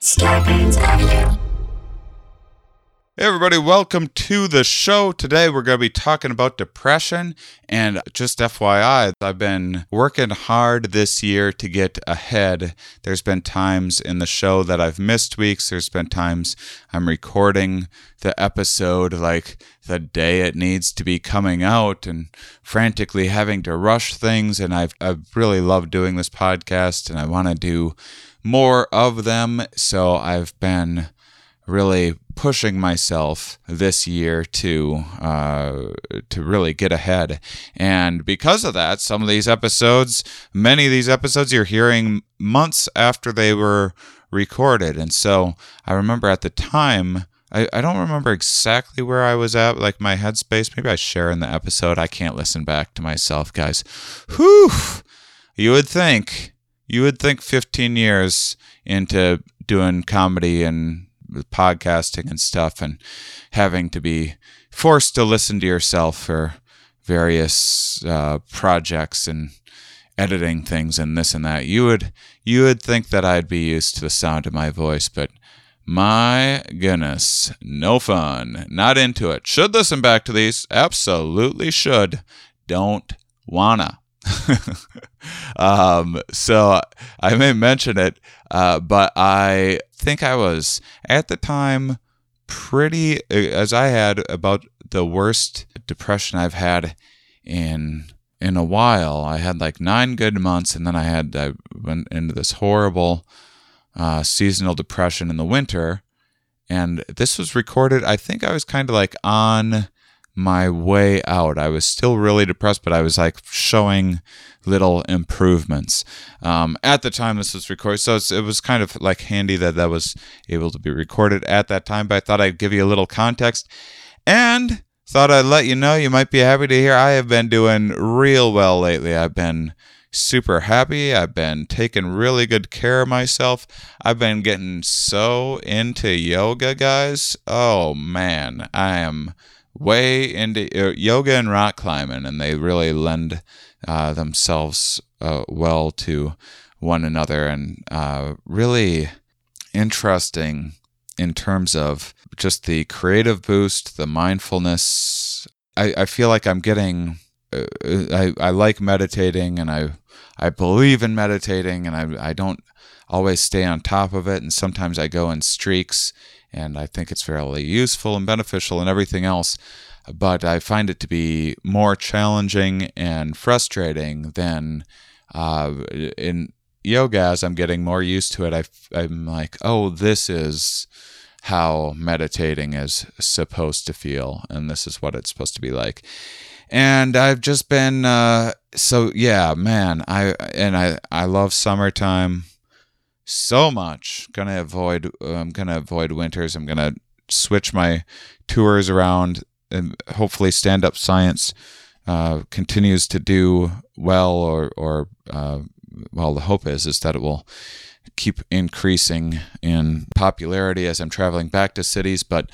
Scarpins Avenue. Hey, everybody, welcome to the show. Today, we're going to be talking about depression. And just FYI, I've been working hard this year to get ahead. There's been times in the show that I've missed weeks. There's been times I'm recording the episode like the day it needs to be coming out and frantically having to rush things. And I've, I've really loved doing this podcast and I want to do more of them. So I've been really pushing myself this year to uh, to really get ahead. And because of that, some of these episodes, many of these episodes, you're hearing months after they were recorded. And so I remember at the time. I, I don't remember exactly where I was at, like my headspace. Maybe I share in the episode. I can't listen back to myself, guys. Whew! You would think, you would think 15 years into doing comedy and podcasting and stuff and having to be forced to listen to yourself for various uh, projects and editing things and this and that. You would you would think that I'd be used to the sound of my voice but my goodness no fun. Not into it. Should listen back to these. Absolutely should. Don't wanna um, so I may mention it, uh, but I think I was at the time pretty, as I had about the worst depression I've had in in a while. I had like nine good months, and then I had I went into this horrible uh, seasonal depression in the winter. And this was recorded. I think I was kind of like on my way out. I was still really depressed, but I was like showing little improvements. Um, at the time this was recorded, so it was kind of like handy that that was able to be recorded at that time. But I thought I'd give you a little context and thought I'd let you know you might be happy to hear I have been doing real well lately. I've been super happy. I've been taking really good care of myself. I've been getting so into yoga, guys. Oh man, I am way into uh, yoga and rock climbing, and they really lend uh, themselves uh, well to one another and uh, really interesting in terms of just the creative boost, the mindfulness. I, I feel like I'm getting. Uh, I, I like meditating and I I believe in meditating and I, I don't always stay on top of it and sometimes I go in streaks and I think it's fairly useful and beneficial and everything else. But I find it to be more challenging and frustrating than uh, in yoga. As I'm getting more used to it, I'm like, oh, this is how meditating is supposed to feel, and this is what it's supposed to be like. And I've just been uh, so yeah, man. I and I I love summertime so much. Gonna avoid. I'm gonna avoid winters. I'm gonna switch my tours around, and hopefully, stand up science uh, continues to do well. Or, or uh, well, the hope is is that it will keep increasing in popularity as I'm traveling back to cities. But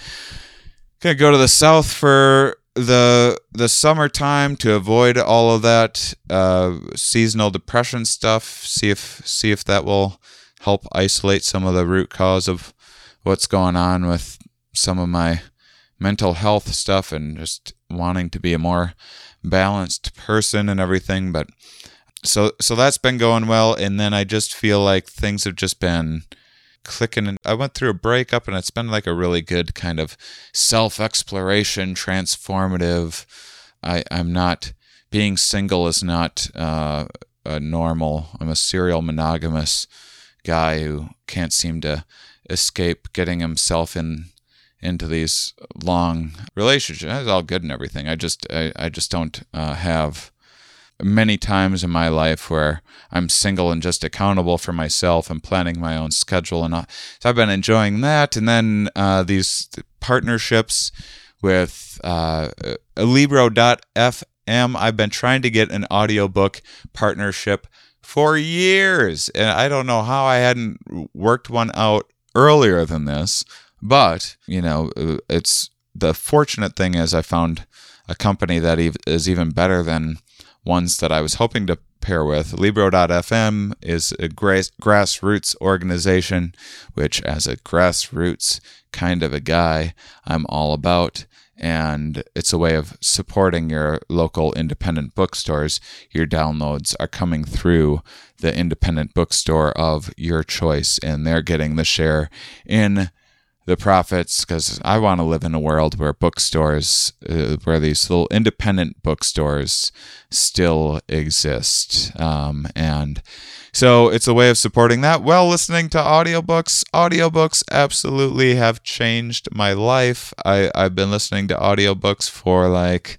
gonna go to the south for the the summertime to avoid all of that uh, seasonal depression stuff. See if see if that will help isolate some of the root cause of what's going on with some of my mental health stuff and just wanting to be a more balanced person and everything but so so that's been going well. And then I just feel like things have just been clicking and I went through a breakup and it's been like a really good kind of self-exploration transformative. I I'm not being single is not uh, a normal I'm a serial monogamous guy who can't seem to escape getting himself in into these long relationships. It's all good and everything. I just I, I just don't uh, have many times in my life where I'm single and just accountable for myself and planning my own schedule and all. so I've been enjoying that and then uh, these partnerships with uh, Libro.fm. I've been trying to get an audiobook partnership for years. And I don't know how I hadn't worked one out earlier than this. But, you know, uh, it's the fortunate thing is I found a company that is even better than ones that I was hoping to pair with. Libro.fm is a grass, grassroots organization, which, as a grassroots kind of a guy, I'm all about. And it's a way of supporting your local independent bookstores. Your downloads are coming through the independent bookstore of your choice, and they're getting the share in the profits because I want to live in a world where bookstores, uh, where these little independent bookstores still exist. Um, and so it's a way of supporting that. Well, listening to audiobooks, audiobooks absolutely have changed my life. I, I've been listening to audiobooks for like,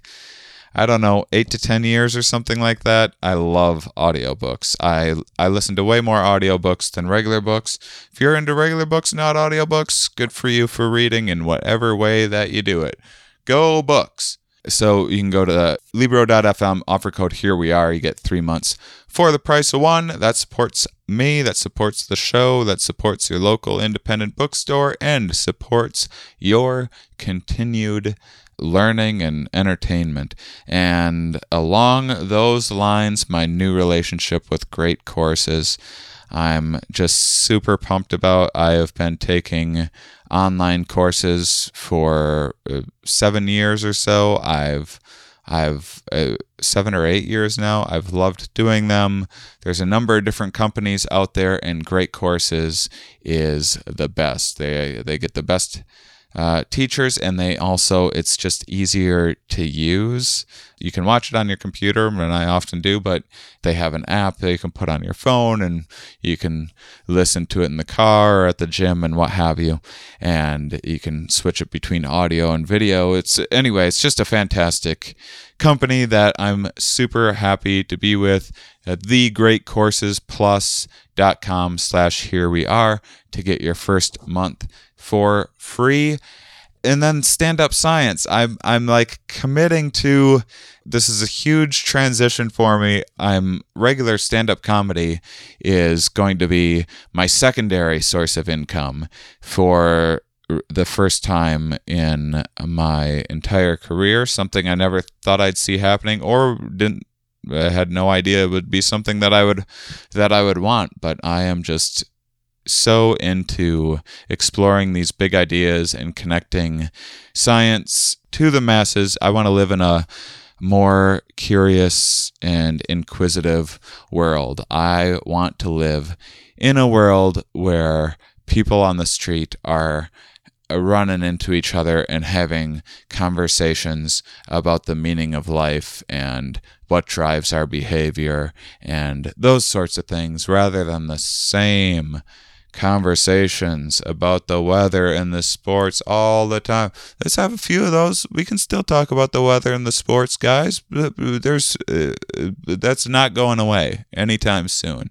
I don't know, eight to 10 years or something like that. I love audiobooks. I, I listen to way more audiobooks than regular books. If you're into regular books, not audiobooks, good for you for reading in whatever way that you do it. Go books. So you can go to Libro.fm, offer code Here We Are. You get three months for the price of one. That supports me, that supports the show, that supports your local independent bookstore, and supports your continued learning and entertainment. And along those lines, my new relationship with great courses. I'm just super pumped about. I have been taking online courses for uh, seven years or so. I've I've uh, seven or eight years now. I've loved doing them. There's a number of different companies out there, and Great Courses is the best. They they get the best uh, teachers, and they also it's just easier to use. You can watch it on your computer, and I often do, but they have an app that you can put on your phone, and you can listen to it in the car or at the gym and what have you, and you can switch it between audio and video. It's anyway, it's just a fantastic company that I'm super happy to be with at thegreatcoursesplus.com slash here we are to get your first month for free. And then stand up science. I'm I'm like committing to this is a huge transition for me. I'm regular stand up comedy is going to be my secondary source of income for the first time in my entire career, something I never thought I'd see happening or didn't I had no idea it would be something that I would that I would want, but I am just so into exploring these big ideas and connecting science to the masses. I want to live in a more curious and inquisitive world. I want to live in a world where people on the street are running into each other and having conversations about the meaning of life and what drives our behavior and those sorts of things rather than the same conversations about the weather and the sports all the time. Let's have a few of those. We can still talk about the weather and the sports, guys. There's uh, that's not going away anytime soon.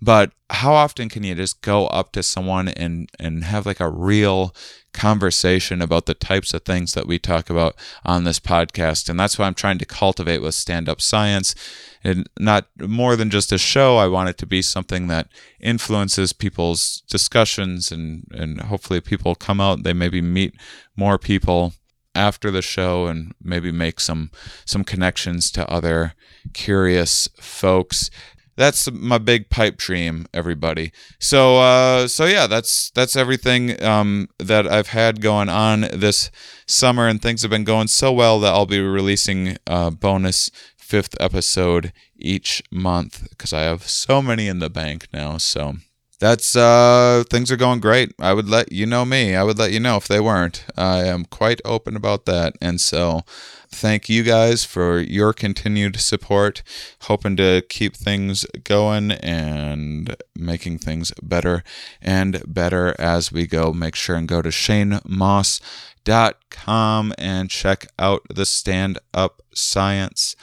But how often can you just go up to someone and and have like a real conversation about the types of things that we talk about on this podcast. And that's what I'm trying to cultivate with stand up science. And not more than just a show, I want it to be something that influences people's discussions and, and hopefully people come out, they maybe meet more people after the show and maybe make some some connections to other curious folks that's my big pipe dream, everybody. So, uh, so yeah, that's that's everything um, that I've had going on this summer, and things have been going so well that I'll be releasing a bonus fifth episode each month because I have so many in the bank now. So that's uh things are going great. I would let you know me. I would let you know if they weren't. I am quite open about that. And so thank you guys for your continued support. Hoping to keep things going and making things better and better as we go. Make sure and go to shanemauss.com and check out the stand up science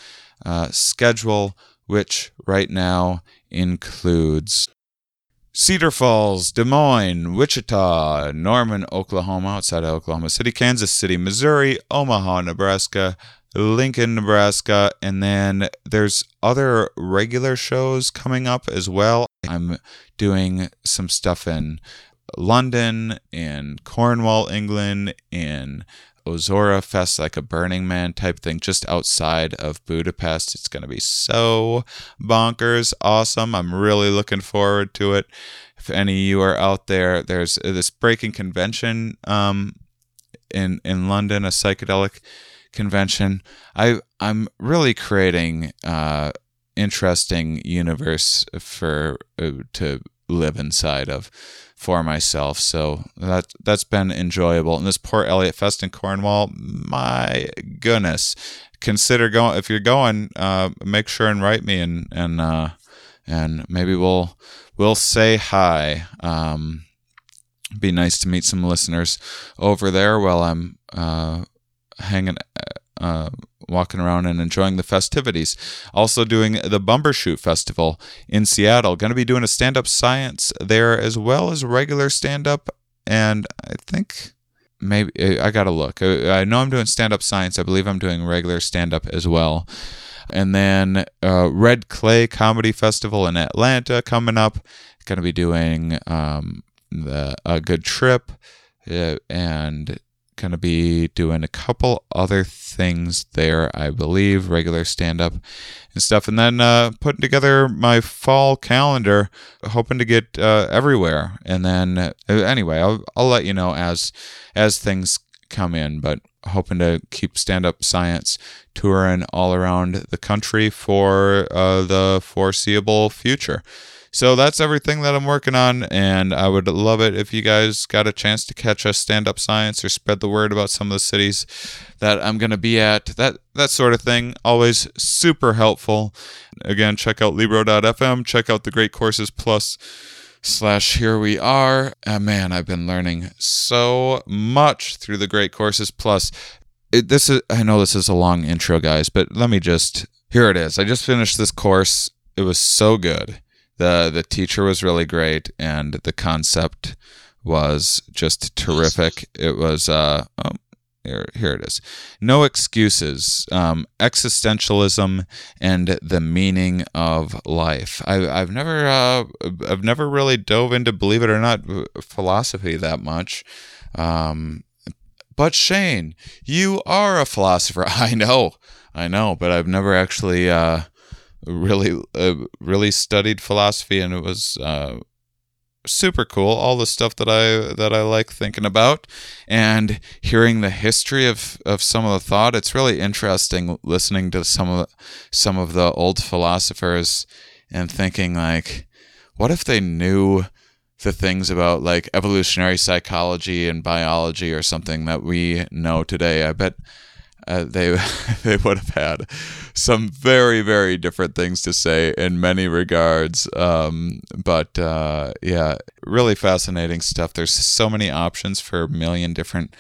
uh, schedule, which right now includes Cedar Falls, Des Moines, Wichita, Norman, Oklahoma, outside of Oklahoma City, Kansas City, Missouri, Omaha, Nebraska, Lincoln, Nebraska, and then there's other regular shows coming up as well. I'm doing some stuff in London, in Cornwall, England, in Ozora Fest, like a Burning Man type thing, just outside of Budapest. It's going to be so bonkers awesome. I'm really looking forward to it. If any of you are out there, there's this breaking convention um, in in London, a psychedelic convention. I I'm really creating uh, interesting universe for uh, to live inside of for myself. So that that's been enjoyable. And this Port Eliot Fest in Cornwall, my goodness, consider going if you're going. Uh, make sure and write me and and uh, and maybe we'll we'll say hi. Um, be nice to meet some listeners over there while I'm uh, hanging uh, walking around and enjoying the festivities. Also doing the Bumbershoot Festival in Seattle. Going to be doing a stand-up science there as well as regular stand-up. And I think maybe I got to look. I know I'm doing stand-up science. I believe I'm doing regular stand-up as well. And then uh, Red Clay Comedy Festival in Atlanta coming up. Going to be doing um, the a good trip uh, and going to be doing a couple other things there, I believe, regular stand up and stuff. And then uh, putting together my fall calendar, hoping to get uh, everywhere. And then, uh, anyway, I'll, I'll let you know as, as things come in, but hoping to keep stand up science touring all around the country for uh, the foreseeable future. So that's everything that I'm working on, and I would love it if you guys got a chance to catch us stand up science or spread the word about some of the cities that I'm to be at. That that sort of thing, always super helpful. Again, check out Libro.fm, check out the Great Courses Plus slash here we are. Uh, man, I've been learning so much through the Great Courses Plus. It, this is I know this is a long intro, guys, but let me just here it is. I just finished this course. It was so good the the teacher was really great and the concept was just terrific. It was uh oh, here, here it is. No excuses um, existentialism and the meaning of life. I, i've never uh, i've never really dove into believe it or not philosophy that much. Um, but shane you are a philosopher. I know i know but i've never actually uh, really uh, really studied philosophy and it was uh, super cool all the stuff that I that I like thinking about. And hearing the history of of some of the thought it's really interesting listening to some of the, some of the old philosophers and thinking like what if they knew the things about like evolutionary psychology and biology or something that we know today? I bet uh, they they would have had some very very different things to say in many regards. Um, but uh, yeah, really fascinating stuff. There's so many options for a million different.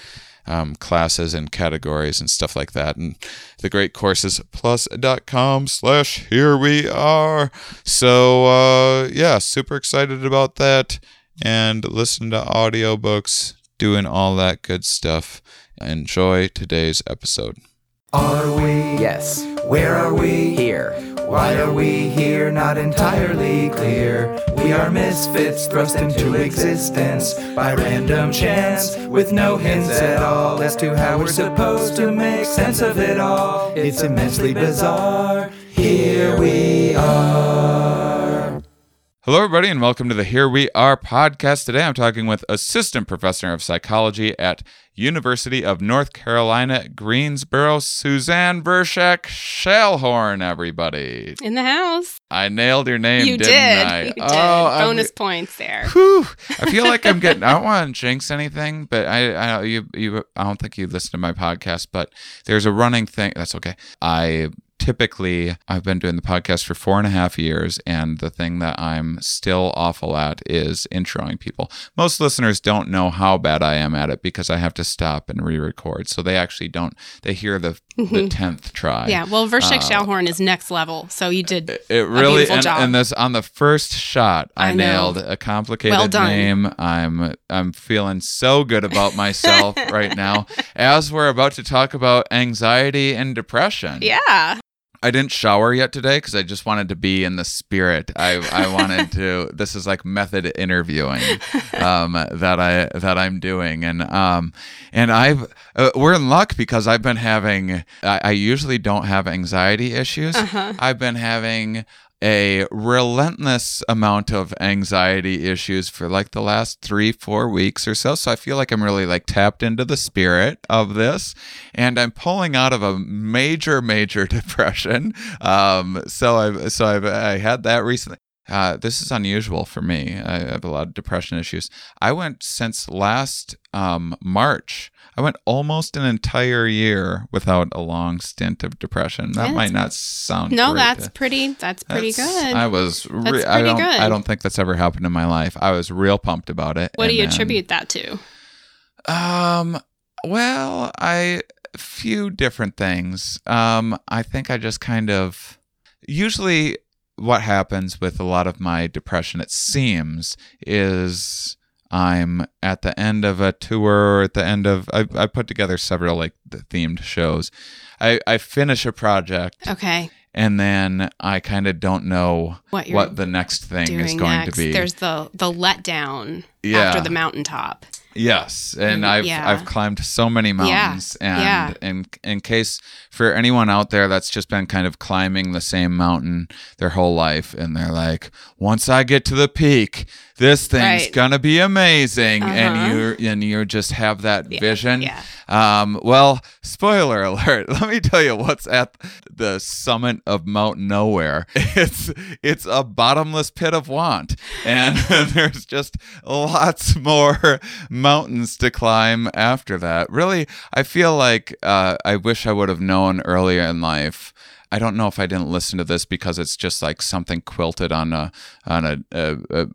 Um, classes and categories and stuff like that and the great courses plus.com slash here we are so uh, yeah super excited about that and listen to audiobooks doing all that good stuff Enjoy today's episode. Are we? Yes. Where are we? Here. Why are we here? Not entirely clear. We are misfits thrust into existence by random chance with no hints at all as to how we're supposed to make sense of it all. It's immensely bizarre. Here we are. Hello, everybody, and welcome to the Here We Are podcast. Today I'm talking with Assistant Professor of Psychology at University of North Carolina, Greensboro, Suzanne Vrshek Schallhorn, everybody. In the house. I nailed your name, you didn't did. I? You did. Oh, Bonus I'm, points there. Whew, I feel like I'm getting. I don't want to jinx anything, but I, I, you, you, I don't think you listen to my podcast, but there's a running thing. That's okay. I typically I've been doing the podcast for four and a half years, and the thing that I'm still awful at is introing people. Most listeners don't know how bad I am at it because I have to stop and re-record, so they actually don't. They hear the the tenth try. Mm-hmm. Yeah. Well, Vrshek Schallhorn is next level, so you did. It really beautiful and, and this on the first shot, I, I nailed a complicated Well name. I'm I'm feeling so good about myself right now. As we're about to talk about anxiety and depression. Yeah. I didn't shower yet today because I just wanted to be in the spirit. I I wanted to. This is like method interviewing um, that I that I'm doing, and um and I've uh, we're in luck because I've been having. I, I usually don't have anxiety issues. Uh-huh. I've been having a relentless amount of anxiety issues for like the last three, four weeks or so. So I feel like I'm really like tapped into the spirit of this, and I'm pulling out of a major, major depression. Um, so I've so I've I had that recently. Uh, this is unusual for me. I have a lot of depression issues. I went since last um, March. I went almost an entire year without a long stint of depression. That Yeah, might not sound No, that's to- pretty. That's pretty that's- good. I was. Re- That's I pretty don't. good. I don't think that's ever happened in my life. I was real pumped about it. what do you then- attribute that to? Um. Well, I a few different things. Um. I think I just kind of usually what happens with a lot of my depression, it seems, is I'm at the end of a tour, at the end of I, I put together several like the themed shows. I, I finish a project Okay, and then I kind of don't know what what the next thing is going next? to be. There's the the letdown Yeah. after the mountaintop. Yes, and Mm, I've yeah. I've climbed so many mountains, yeah. and in in case for anyone out there that's just been kind of climbing the same mountain their whole life, and they're like, once I get to the peak, this thing's Right. gonna be amazing, Uh-huh. and you and you just have that Yeah, vision. yeah. Um, well, spoiler alert. Let me tell you what's at the summit of Mount Nowhere. It's it's a bottomless pit of want, and there's just lots more mountains to climb after that. Really, I feel like uh, I wish I would have known earlier in life. I don't know if I didn't listen to this because it's just like something quilted on a on a, a, a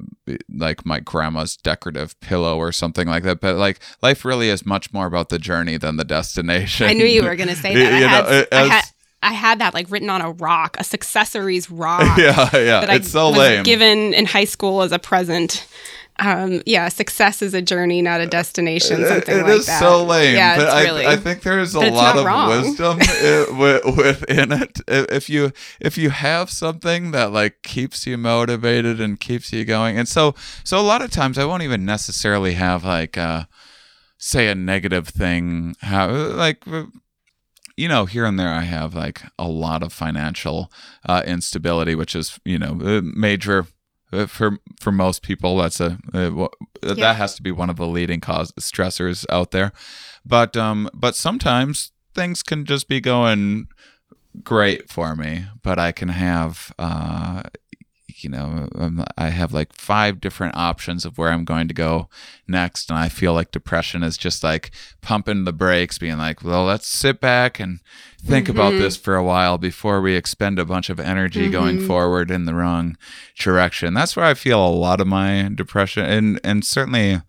like my grandma's decorative pillow or something like that. But like life really is much more about the journey than the destination. I knew you were going to say You- that. I had, know, I had I had that like written on a rock, a successories rock. yeah, yeah. that I It's so was lame. given in high school as a present. Um, yeah, success is a journey, not a destination. Something it like is that. so lame, Yeah, but it's I, really. I think there's a lot of wrong. wisdom i- wi- within it. If you if you have something that like keeps you motivated and keeps you going, and so so a lot of times I won't even necessarily have like uh, say a negative thing. How like you know, here and there, I have like a lot of financial uh, instability, which is you know a major uh, for for most people. That's a uh, Yeah. that has to be one of the leading cause stressors out there. But um, but sometimes things can just be going great for me, but I can have uh, you know, um, I have like five different options of where I'm going to go next. And I feel like depression is just like pumping the brakes, being like, well, let's sit back and think about Mhm. this for a while before we expend a bunch of energy going Mhm. forward in the wrong direction. That's where I feel a lot of my depression. And, and certainly,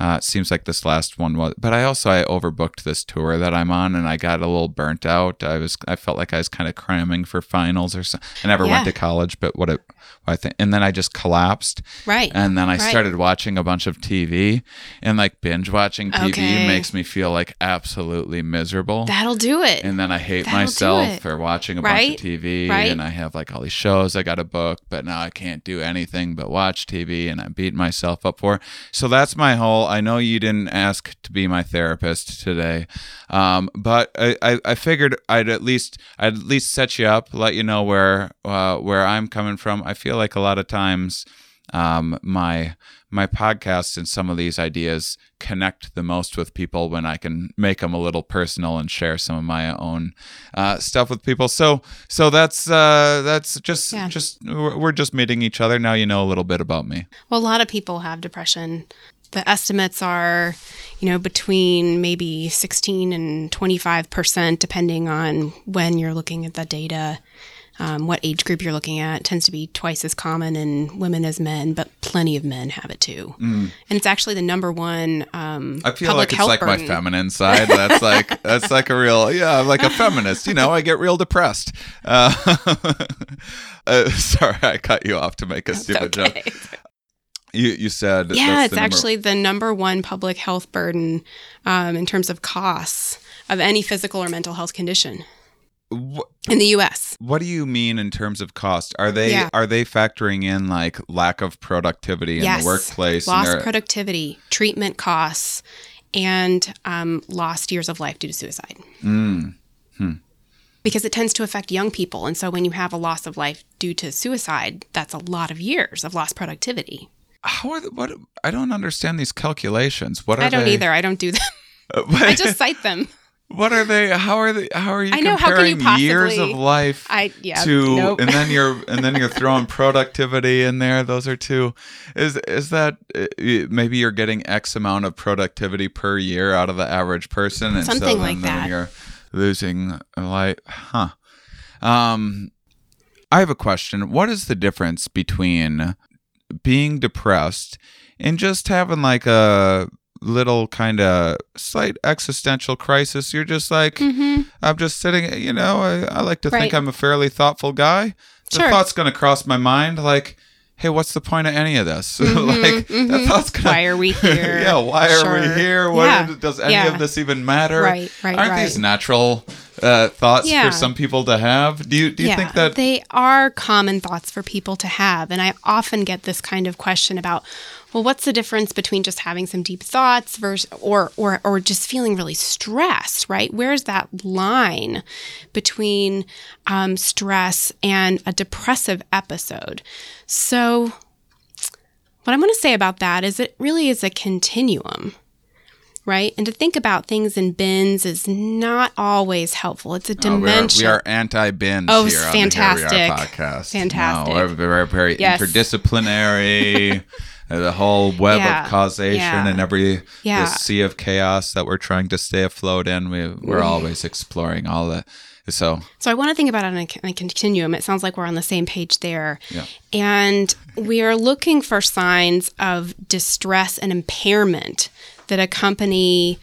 uh, it seems like this last one was, but I also I overbooked this tour that I'm on, and I got a little burnt out. I was I felt like I was kind of cramming for finals or something. I never Yeah. went to college, but what it I think, and then I just collapsed, right. and then I Right. started watching a bunch of TV, and like binge watching TV Okay. makes me feel like absolutely miserable. That'll do it. and then I hate That'll myself for watching a Right? bunch of TV, Right? and I have like all these shows I got to book, but now I can't do anything but watch TV, and I beat myself up for. it. So that's my whole. I know you didn't ask to be my therapist today, um, but I, I, I figured I'd at least I'd at least set you up, let you know where uh, where I'm coming from. I feel like a lot of times um, my my podcast and some of these ideas connect the most with people when I can make them a little personal and share some of my own uh, stuff with people. So so that's uh, that's just Yeah. just we're we're just meeting each other now. You know a little bit about me. Well, a lot of people have depression. The estimates are, you know, between maybe 16 and 25%, depending on when you're looking at the data, um, what age group you're looking at. It tends to be twice as common in women as men, but plenty of men have it too. And it's actually the number one um, Mm. I feel like it's like my feminine side. That's like that's like a real yeah, I'm like a feminist. You know, I get real depressed. Uh, uh, sorry, I cut you off to make a It's stupid joke. You you said Yeah, it's the actually the number one public health burden um, in terms of costs of any physical or mental health condition. Wh- in the US. What do you mean in terms of cost? Are they Yeah. are they factoring in like lack of productivity in yes. the workplace? Lost productivity, treatment costs, and um, lost years of life due to suicide. Mm. Because it tends to affect young people. And so when you have a loss of life due to suicide, that's a lot of years of lost productivity. How are the, what? I don't understand these calculations. What are I don't they? either. I don't do them. I just cite them. What are they? How are they? How are you I know, how can you comparing years of life I yeah. to, nope. and then you're and then you're throwing productivity in there. Those are two. Is is that uh, maybe you're getting X amount of productivity per year out of the average person, and so Something then, like that. you're losing life, huh? Um, I have a question. What is the difference between being depressed and just having like a little kind of slight existential crisis? You're just like, hmm I'm just sitting, you know, I, I like to think I'm a fairly thoughtful guy. The Sure. thought's going to cross my mind like, hey, what's the point of any of this? like, that mhm. thought's going Why are we here? yeah, why are we here? What Yeah. Does any Yeah. of this even matter? Right, right, Aren't right. these natural uh, thoughts Yeah. for some people to have? Do you, do you yeah, think that? they are common thoughts for people to have? And I often get this kind of question about, well, what's the difference between just having some deep thoughts versus or or or just feeling really stressed, right? Where's that line between um, stress and a depressive episode? So, what I'm going to say about that is it really is a continuum. Right. And to think about things in bins is not always helpful. It's a Oh, we are, dimension. we are anti-bins Oh, here on the Here fantastic. Podcast. Fantastic. No, we're very, very Yes. interdisciplinary. the whole web Yeah. of causation Yeah. and every Yeah. this sea of chaos that we're trying to stay afloat in. We, we're mm. always exploring all that. So So I want to think about it on a, on a continuum. It sounds like we're on the same page there. Yeah. And we are looking for signs of distress and impairment that accompany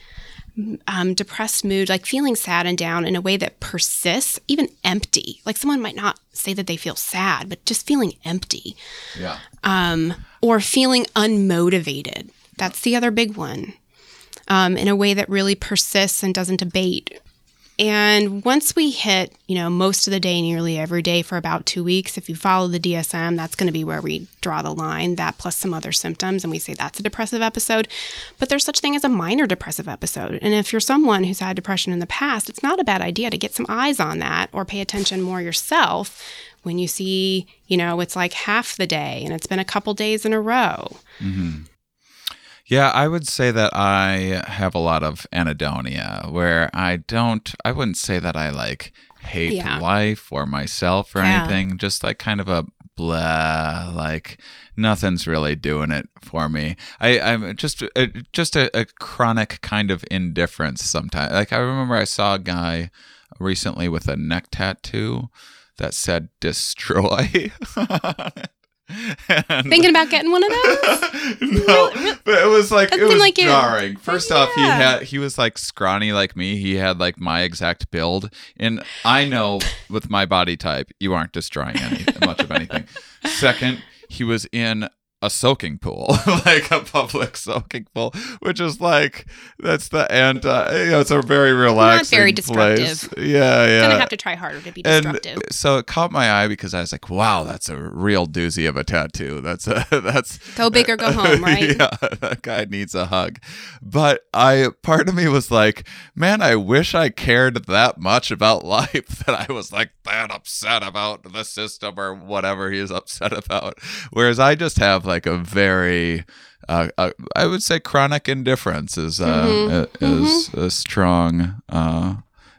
um, depressed mood, like feeling sad and down in a way that persists, even empty. Like someone might not say that they feel sad, but just feeling empty yeah. um, or feeling unmotivated. That's the other big one um, in a way that really persists and doesn't abate. And once we hit, you know, most of the day, nearly every day for about two weeks, if you follow the DSM, that's going to be where we draw the line, that plus some other symptoms, and we say that's a depressive episode. But there's such thing as a minor depressive episode. And if you're someone who's had depression in the past, it's not a bad idea to get some eyes on that or pay attention more yourself when you see, you know, it's like half the day and it's been a couple days in a row. Mm-hmm. Yeah, I would say that I have a lot of anhedonia where I don't, I wouldn't say that I like hate Yeah. life or myself or Yeah. anything, just like kind of a blah, like nothing's really doing it for me. I, I'm just, uh, just a, a chronic kind of indifference sometimes. Like I remember I saw a guy recently with a neck tattoo that said destroy. And- Thinking about getting one of those? no, but it was like That it seemed was like you- jarring. First off, he Yeah. had he was like scrawny like me. He had like my exact build, and I know with my body type, you aren't destroying any much of anything. Second, he was in a soaking pool, like a public soaking pool, which is like that's the anti. Uh, you know, it's a very relaxing, very place. Yeah, yeah. Gonna have to try harder to be And destructive. so it caught my eye because I was like, "Wow, that's a real doozy of a tattoo. That's a that's Go big or go home, right? yeah, that guy needs a hug." But I, part of me was like, "Man, I wish I cared that much about life that I was like that upset about the system or whatever he is upset about." Whereas I just have like a very uh, uh, I would say chronic indifference is uh, Mhm. is a strong. Uh,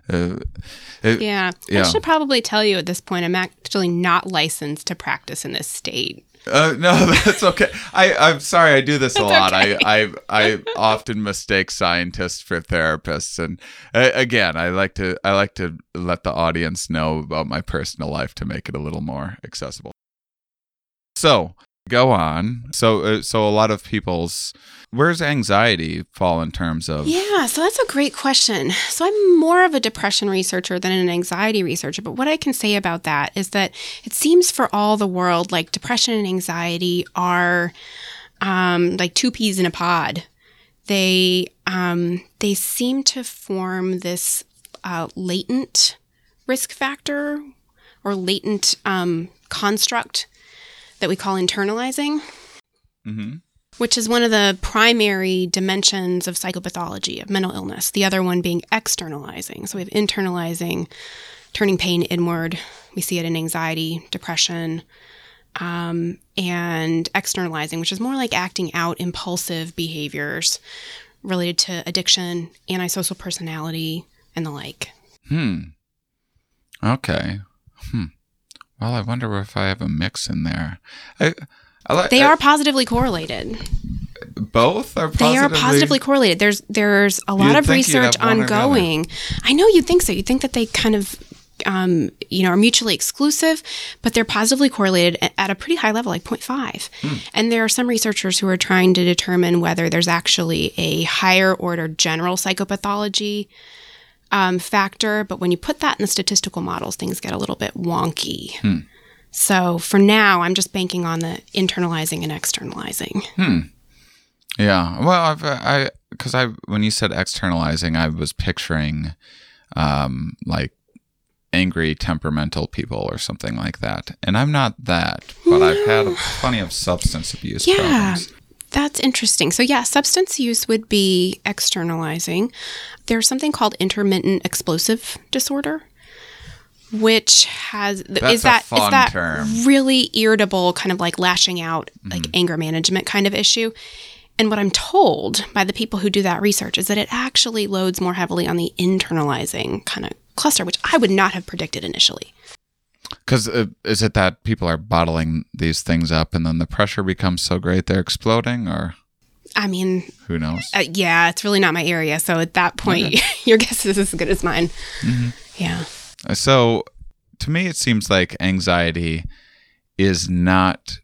it- Yeah. Yeah. I should probably tell you at this point, I'm actually not licensed to practice in this state. Uh, no, that's okay. I, I'm sorry. I do this a That's lot. okay. I, I, I often mistake scientists for therapists, and uh, again, I like to, I like to let the audience know about my personal life to make it a little more accessible. So go on. So, uh, so a lot of people's where's anxiety fall in terms of? Yeah, so that's a great question. So I'm more of a depression researcher than an anxiety researcher, but what I can say about that is that it seems for all the world like depression and anxiety are um, like two peas in a pod. They um, they seem to form this uh, latent risk factor or latent um, construct that we call internalizing, Mm-hmm. which is one of the primary dimensions of psychopathology, of mental illness. The other one being externalizing. So we have internalizing, turning pain inward. We see it in anxiety, depression, um, and externalizing, which is more like acting out impulsive behaviors related to addiction, antisocial personality, and the like. Hmm. Okay. Well, I wonder if I have a mix in there. I, I like They I- are positively correlated. both are They are positively correlated. There's there's a lot of research have one or the other. ongoing. I know you'd think so. You'd think that they kind of um, you know are mutually exclusive, but they're positively correlated at a pretty high level, like 0.5. Hmm. And there are some researchers who are trying to determine whether there's actually a higher order general psychopathology um, factor. But when you put that in the statistical models, things get a little bit wonky. Hmm. So for now, I'm just banking on the internalizing and externalizing. Yeah. Well, I've, I because I when you said externalizing, I was picturing um like angry temperamental people or something like that. And I'm not that, but I've had plenty of substance abuse Yeah. problems. That's interesting. So, yeah, substance use would be externalizing. There's something called intermittent explosive disorder, which has That's is that is that term. really irritable kind of like lashing out, like Mm-hmm. anger management kind of issue. And what I'm told by the people who do that research is that it actually loads more heavily on the internalizing kind of cluster, which I would not have predicted initially. Because uh, is it that people are bottling these things up and then the pressure becomes so great they're exploding, or I mean, who knows? uh, yeah, it's really not my area. So at that point, your guess is as good as mine. Mm-hmm. Yeah. So to me, it seems like anxiety is not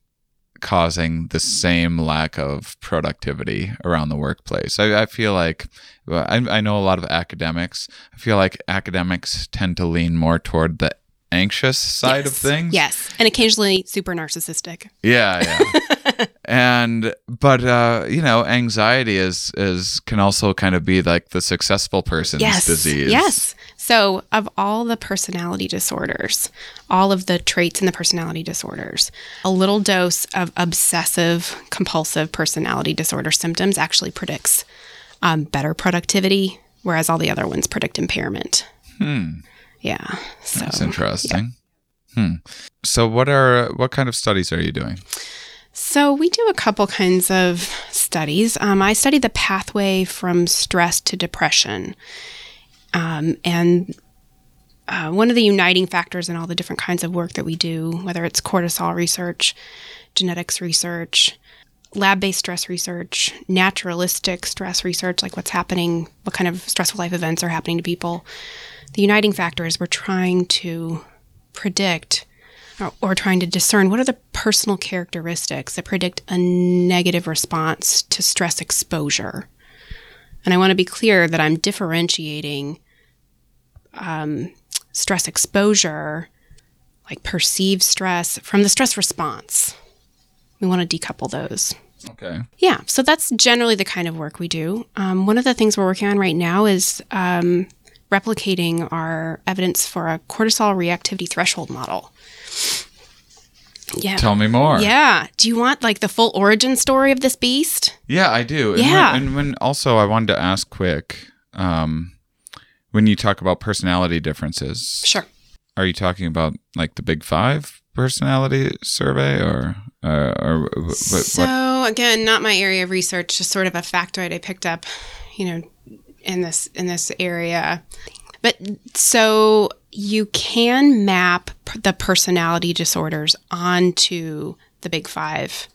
causing the same lack of productivity around the workplace. I, I feel like I, I know a lot of academics. I feel like academics tend to lean more toward the anxious side of things. Yes. And occasionally super narcissistic. Yeah, yeah. and but uh, you know, anxiety is is can also kind of be like the successful person's Yes. disease. Yes. So, of all the personality disorders, all of the traits in the personality disorders, a little dose of obsessive compulsive personality disorder symptoms actually predicts um, better productivity, whereas all the other ones predict impairment. Hmm. Yeah. So, That's interesting. Hmm. So what are what kind of studies are you doing? So we do a couple kinds of studies. Um, I study the pathway from stress to depression, um, and uh, one of the uniting factors in all the different kinds of work that we do, whether it's cortisol research, genetics research, lab-based stress research, naturalistic stress research, like what's happening, what kind of stressful life events are happening to people. The uniting factor is we're trying to predict or, or trying to discern what are the personal characteristics that predict a negative response to stress exposure. And I want to be clear that I'm differentiating um, stress exposure, like perceived stress, from the stress response. We want to decouple those. Okay. Yeah, so that's generally the kind of work we do. Um, one of the things we're working on right now is um, replicating our evidence for a cortisol reactivity threshold model. Yeah. Tell me more. Yeah. Do you want like the full origin story of this beast? Yeah, I do. And Yeah. When, and when also I wanted to ask quick, um, when you talk about personality differences, Sure. are you talking about like the Big Five personality survey, or uh, or what, what? So again, not my area of research, just sort of a factoid I picked up, you know, in this in this area. But so you can map the personality disorders onto the big five.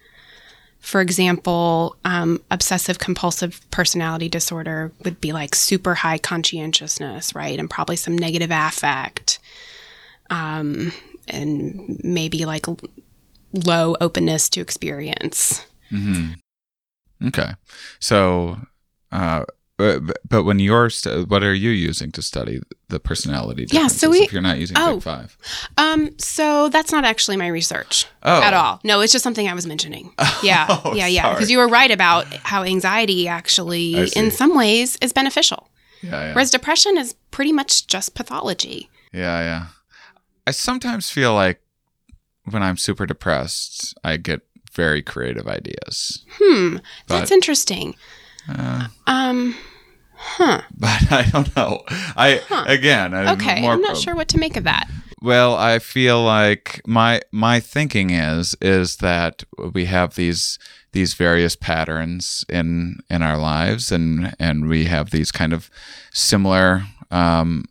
For example, um, obsessive compulsive personality disorder would be like super high conscientiousness, right? And probably some negative affect. Um, and maybe like low openness to experience. Mm-hmm. Okay, so. Uh, but, but when you're, st- what are you using to study the personality Yeah, so we- if you're not using oh. Big Five? Um, so that's not actually my research Oh. at all. No, it's just something I was mentioning. Yeah, Oh, yeah, yeah. Because you were right about how anxiety actually, in some ways, is beneficial, Yeah, yeah. whereas depression is pretty much just pathology. Yeah, yeah. I sometimes feel like when I'm super depressed, I get very creative ideas. Hmm, But- that's interesting. Uh, Um, huh. but I don't know. I Huh. again, I'm Okay, I'm not sure what to make of that. Well, I feel like my my thinking is is that we have these these various patterns in in our lives, and and we have these kind of similar, um,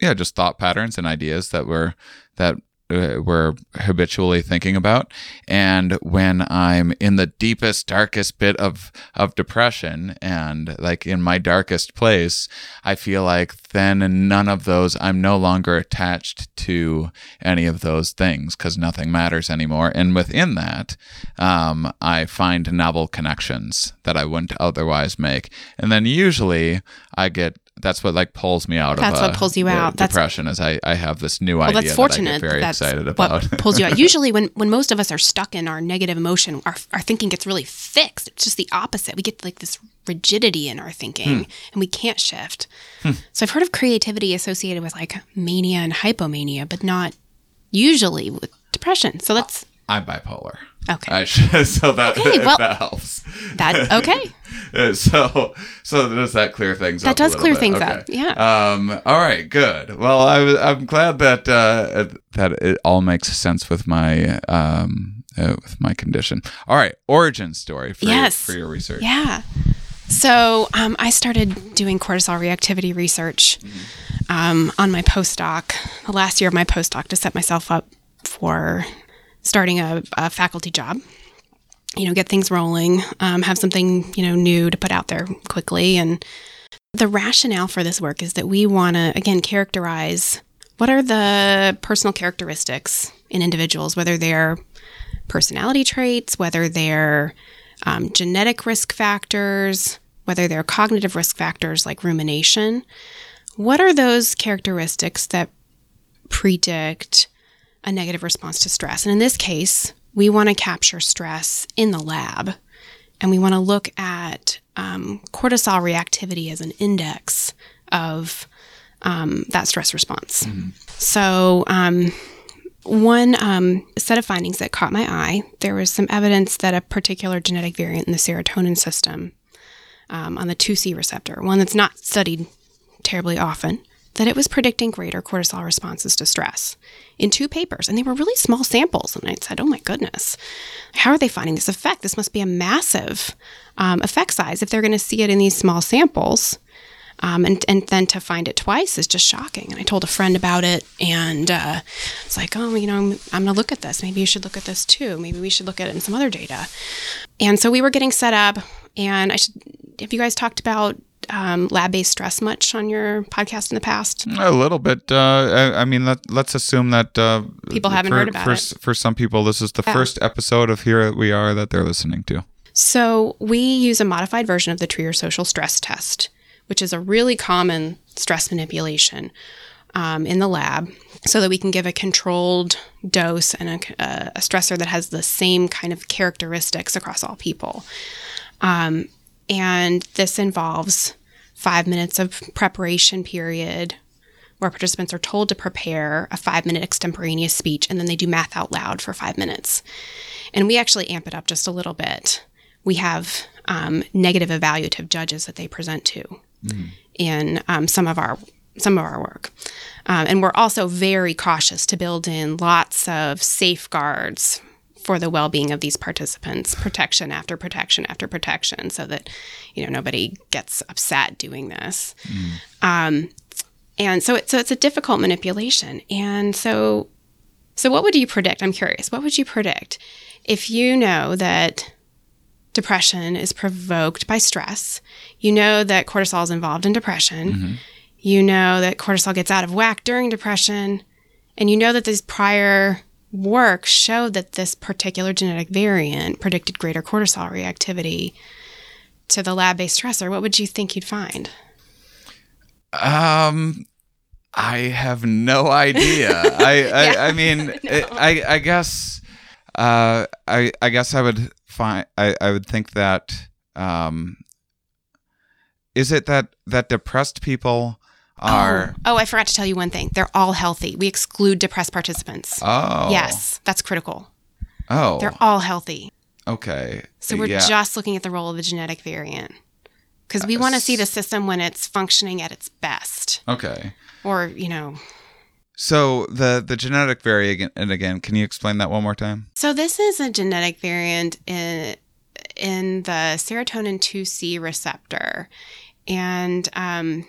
yeah, just thought patterns and ideas that we're that uh, we're habitually thinking about. And when I'm in the deepest, darkest bit of of depression, and like in my darkest place, I feel like then none of those, I'm no longer attached to any of those things because nothing matters anymore. And within that, um, I find novel connections that I wouldn't otherwise make. And then usually I get, that's what like pulls me out That's of what uh, pulls you out. That's- depression is I, I have this new Well, idea that's that fortunate. I get very that's excited about. what pulls you out. Usually, when when most of us are stuck in our negative emotion, our our thinking gets really fixed. It's just the opposite. We get like this rigidity in our thinking, and we can't shift. So I've heard of creativity associated with like mania and hypomania, but not usually with depression. So that's I'm bipolar. okay. I should, so that, Okay, well- that helps. that okay. Uh, so so does that clear things That up a does clear bit? things Okay. up, yeah. um all right good well I, I'm glad that uh that it all makes sense with my um uh, with my condition all right origin story for, Yes. your, for your research Yeah. So um, I started doing cortisol reactivity research um, on my postdoc, the last year of my postdoc, to set myself up for starting a, a faculty job. You know, get things rolling, um, have something you know new to put out there quickly, and the rationale for this work is that we want to again characterize what are the personal characteristics in individuals, whether they're personality traits, whether they're um, genetic risk factors, whether they're cognitive risk factors like rumination. What are those characteristics that predict a negative response to stress? And in this case, we want to capture stress in the lab and we want to look at um, cortisol reactivity as an index of um, that stress response. So, um, one um, set of findings that caught my eye there was some evidence that a particular genetic variant in the serotonin system um, on the 2C receptor, one that's not studied terribly often, that it was predicting greater cortisol responses to stress in two papers. And they were really small samples. And I said, oh my goodness, how are they finding this effect? This must be a massive um, effect size if they're going to see it in these small samples. Um, and, and then to find it twice is just shocking. And I told a friend about it, and uh, it's like, oh, you know, I'm, I'm going to look at this. Maybe you should look at this too. Maybe we should look at it in some other data. And so we were getting set up, and I should. Have you guys talked about um, lab-based stress much on your podcast in the past? a little bit uh i, I mean let, let's assume that uh People haven't for, heard about for, it. for some people this is the Yeah. first episode of here we are that they're listening to So we use a modified version of the Trier social stress test, which is a really common stress manipulation um, in the lab, so that we can give a controlled dose and a, a stressor that has the same kind of characteristics across all people. Um, and this involves five minutes of preparation period where participants are told to prepare a five minute extemporaneous speech and then they do math out loud for five minutes. And we actually amp it up just a little bit. We have um, negative evaluative judges that they present to in um, some of our some of our work, um, and we're also very cautious to build in lots of safeguards for the well-being of these participants, protection after protection after protection, so that you know nobody gets upset doing this. Um, and so, it, so it's a difficult manipulation. And so, so what would you predict? I'm curious. What would you predict if you know that depression is provoked by stress? You know that cortisol is involved in depression. You know that cortisol gets out of whack during depression, and you know that this prior work showed that this particular genetic variant predicted greater cortisol reactivity to the lab-based stressor. What would you think you'd find? Um, I have no idea. I, I, Yeah. I mean, I, I guess, uh, I, I guess I would find, I, I would think that, um, is it that that depressed people are. Oh, I forgot to tell you one thing. They're all healthy. We exclude depressed participants. Oh. Yes, that's critical. Oh. They're all healthy. okay. So we're Yeah. just looking at the role of the genetic variant. Because we want to see the system when it's functioning at its best. Okay. Or, you know. So the the genetic variant, and again, can you explain that one more time? So this is a genetic variant in, in the serotonin 2C receptor. And um,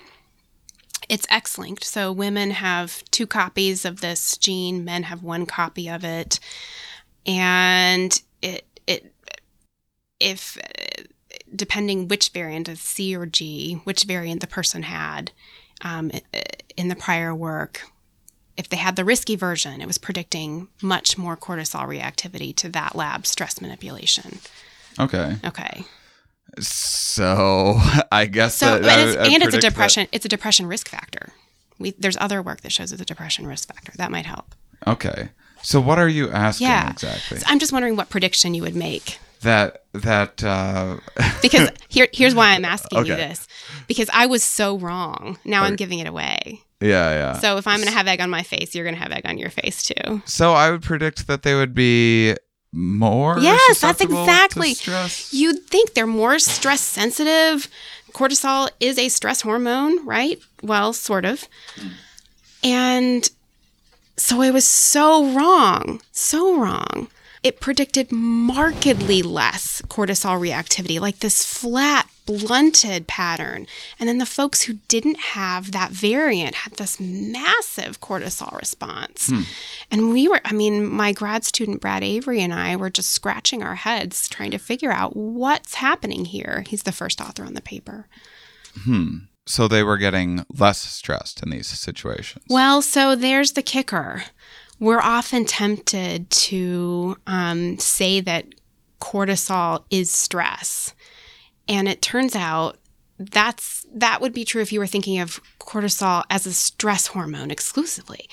it's X linked. So women have two copies of this gene, men have one copy of it. And it, it, if, depending which variant of C or G, which variant the person had um, in the prior work, if they had the risky version, it was predicting much more cortisol reactivity to that lab stress manipulation. Okay. Okay. So I guess So that, and, it's, I- I and it's a predict that- depression. It's a depression risk factor. We, there's other work that shows it's a depression risk factor. That might help. Okay. So what are you asking Yeah. exactly? So I'm just wondering what prediction you would make. That that uh, Because here, here's why I'm asking you this. Because I was so wrong. Now I'm giving it away. yeah yeah. So if I'm going to have egg on my face, you're going to have egg on your face too. So I would predict that they would be more. Yes, that's exactly- stress. You'd think they're more stress sensitive. Cortisol is a stress hormone, right? Well, sort of. And so I was so wrong, so wrong. It predicted markedly less cortisol reactivity, like this flat, blunted pattern. And then the folks who didn't have that variant had this massive cortisol response. And we were, I mean, my grad student, Brad Avery, and I were just scratching our heads trying to figure out what's happening here. He's the first author on the paper. Hmm. So they were getting less stressed in these situations. Well, so there's the kicker. We're often tempted to um, say that cortisol is stress, and it turns out that's that would be true if you were thinking of cortisol as a stress hormone exclusively.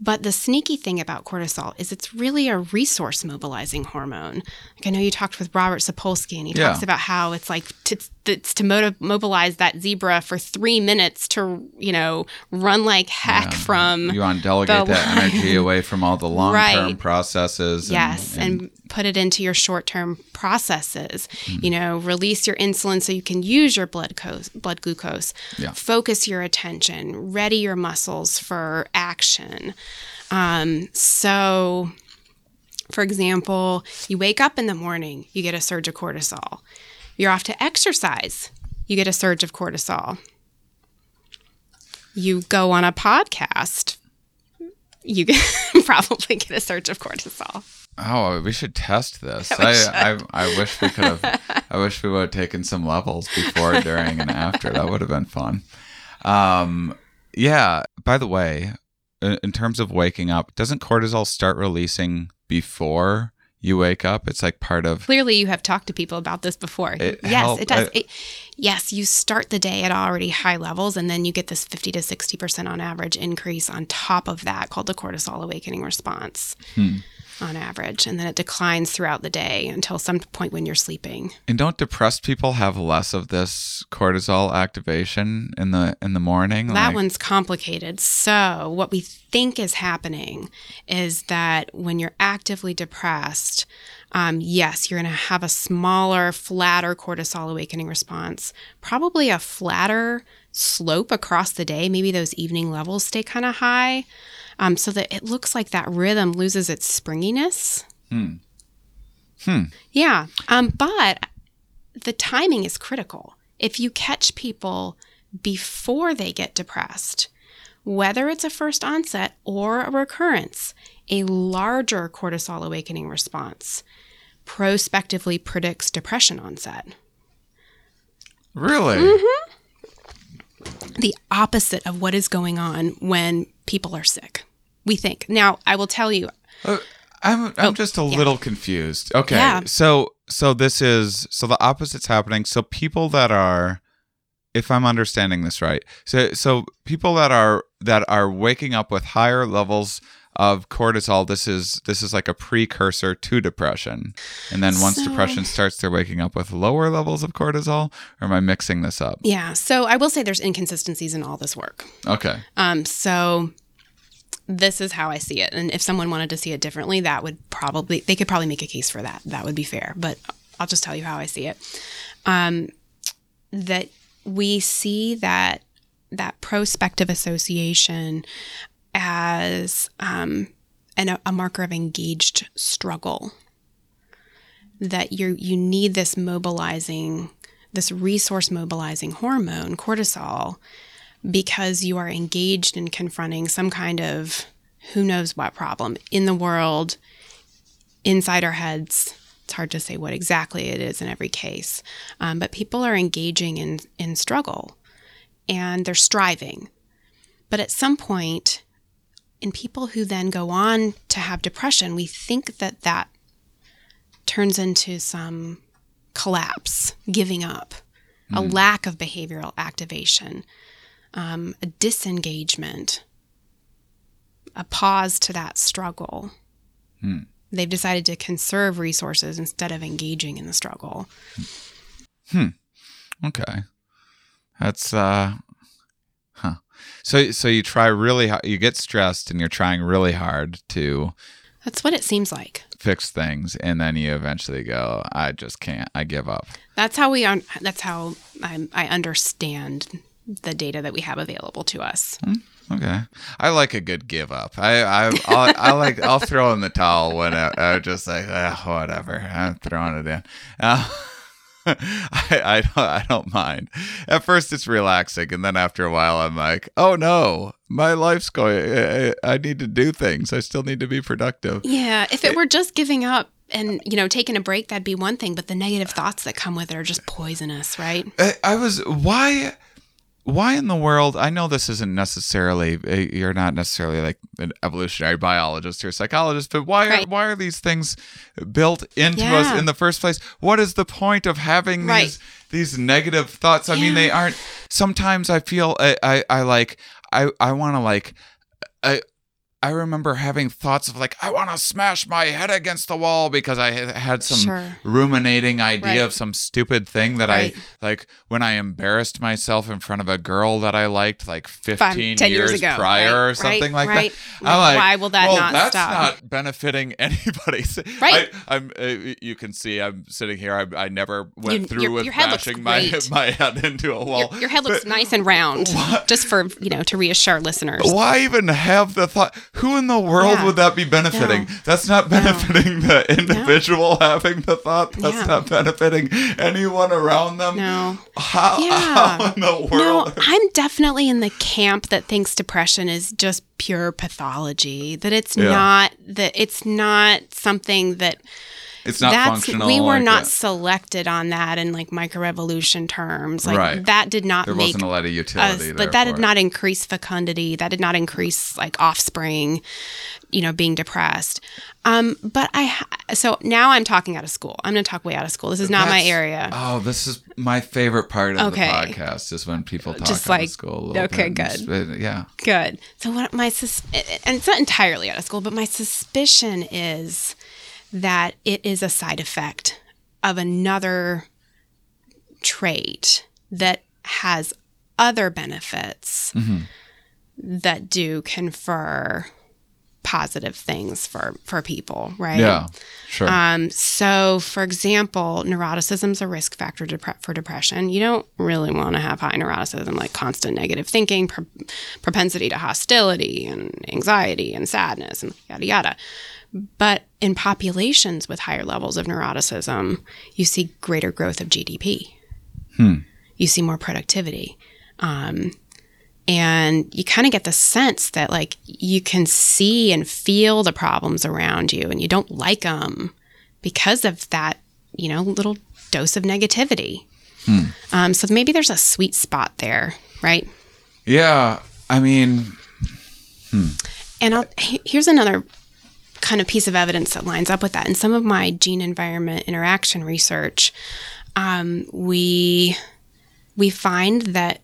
But the sneaky thing about cortisol is it's really a resource mobilizing hormone. Like I know you talked with Robert Sapolsky, and he Yeah. talks about how it's like to, it's to motiv- mobilize that zebra for three minutes to you know run like heck from you want to delegate that line. energy away from all the long term Right. processes. and- Yes, and, put it into your short-term processes. You know, release your insulin so you can use your blood co- blood glucose. Yeah. Focus your attention. Ready your muscles for action. Um, so, for example, you wake up in the morning, you get a surge of cortisol. You're off to exercise, you get a surge of cortisol. You go on a podcast, you probably get a surge of cortisol. Oh, we should test this. I. I I wish we could have. I wish we would have taken some levels before, during, and after. That would have been fun. Um, yeah. By the way, in, in terms of waking up, doesn't cortisol start releasing before you wake up? It's like part of. Clearly, you have talked to people about this before. It yes, help- it does. I- It- yes, you start the day at already high levels, and then you get this 50 to 60% on average increase on top of that called the cortisol awakening response Hmm. On average. And then it declines throughout the day until some point when you're sleeping. And don't depressed people have less of this cortisol activation in the in the morning? That Like- one's complicated. So, what we think is happening is that when you're actively depressed, um, yes, you're going to have a smaller, flatter cortisol awakening response, probably a flatter slope across the day. Maybe those evening levels stay kind of high um, so that it looks like that rhythm loses its springiness. Hmm. Hmm. Yeah. Um, but the timing is critical. If you catch people before they get depressed, whether it's a first onset or a recurrence, a larger cortisol awakening response prospectively predicts depression onset. Really? Mm-hmm. The opposite of what is going on when people are sick. We think. Now, I will tell you, Uh, I'm I'm just a Oh, yeah. little confused. Okay. Yeah. So so this is so the opposite's happening. So people that are if I'm understanding this right. So so people that are that are waking up with higher levels of cortisol, this is this is like a precursor to depression. And then once So- depression starts, they're waking up with lower levels of cortisol. Or am I mixing this up? Yeah. So I will say there's inconsistencies in all this work. Okay. Um, so this is how I see it. And if someone wanted to see it differently, that would probably, they could probably make a case for that. That would be fair. But I'll just tell you how I see it. Um, that we see that that prospective association as um, an, a marker of engaged struggle. That you you need this mobilizing, this resource mobilizing hormone, cortisol, because you are engaged in confronting some kind of who knows what problem in the world, inside our heads. It's hard to say what exactly it is in every case, um, but people are engaging in in struggle, and they're striving. But at some point, in people who then go on to have depression, we think that that turns into some collapse, giving up, a lack of behavioral activation, um, a disengagement, a pause to that struggle. They've decided to conserve resources instead of engaging in the struggle. Hmm. Okay. That's uh. So so you try really hard, you get stressed and you're trying really hard to That's what it seems like. fix things and then you eventually go I just can't. I give up. That's how we. Un- that's how I, I understand the data that we have available to us. Okay. I like a good give up. I I I'll, I like I'll throw in the towel when I, I just like ah, whatever. I'm throwing it in. Uh, I I don't I don't mind. At first it's relaxing, and then after a while I'm like, oh no, my life's going. I, I need to do things. I still need to be productive. Yeah, if it were just giving up and you know taking a break, that'd be one thing. But the negative thoughts that come with it are just poisonous, right? I, I was why why in the world i know this isn't necessarily eh, you're not necessarily like an evolutionary biologist or psychologist but why are, why are these things built into us in the first place? What is the point of having Right. these these negative thoughts? I mean they aren't sometimes i feel i i, I like i i want to like i I remember having thoughts of like I want to smash my head against the wall because I had some Sure. ruminating idea Right. of some stupid thing that Right. I like when I embarrassed myself in front of a girl that I liked like 15 10 years, years ago, prior right, or something like that. I'm like, Why will that well, not that's stop? not benefiting anybody. Right. I, I'm. Uh, you can see I'm sitting here. I, I never went You- through your- with your bashing my my head into a wall. Your, your head looks nice and round, just for you know to reassure listeners. Why even have the thought? Who in the world Yeah. would that be benefiting? No. That's not benefiting the individual having the thought. That's not benefiting anyone around them. No. How, Yeah. how in the No. I'm definitely in the camp that thinks depression is just pure pathology. That it's Yeah. not that it's not something that it's not that's functional. we were like not that. selected on that in like microevolution terms. Like Right. that did not There make wasn't a lot of us utility. like that did not increase fecundity. That did not increase like offspring. You know, being depressed. Um, but I so now I'm talking out of school. I'm going to talk way out of school. This is not my area. Oh, this is my favorite part of Okay. the podcast is when people talk Just out of like- school. A okay, bit. good. Uh, Yeah. Good. So what my sus- and it's not entirely out of school, but my suspicion is that it is a side effect of another trait that has other benefits that do confer positive things for for people, right? Yeah. Sure. Um, so, for example, neuroticism is a risk factor depre- for depression. You don't really want to have high neuroticism, like constant negative thinking, pro- propensity to hostility, and anxiety, and sadness, and yada yada. But in populations with higher levels of neuroticism, you see greater growth of GDP. You see more productivity. Um, and you kind of get the sense that like you can see and feel the problems around you and you don't like them because of that you know little dose of negativity um, so maybe there's a sweet spot there right yeah. I mean, and I'll, here's another kind of piece of evidence that lines up with that. In some of my gene environment interaction research um, we we find that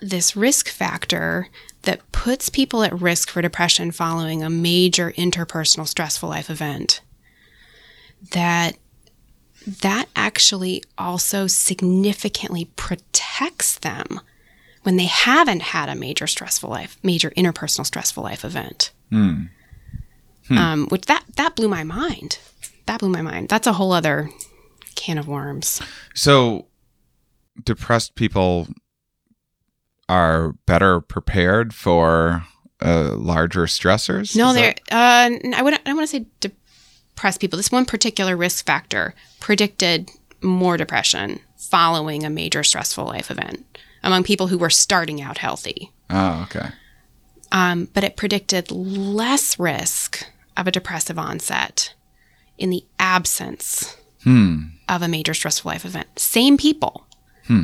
this risk factor that puts people at risk for depression following a major interpersonal stressful life event that that actually also significantly protects them when they haven't had a major stressful life major interpersonal stressful life event um, which that that blew my mind that blew my mind that's a whole other can of worms So, depressed people are better prepared for uh, larger stressors. No, that- Uh, I wouldn't. I don't want to say depressed people. This one particular risk factor predicted more depression following a major stressful life event among people who were starting out healthy. Oh, okay. Um, but it predicted less risk of a depressive onset in the absence hmm. of a major stressful life event. Same people. Hmm.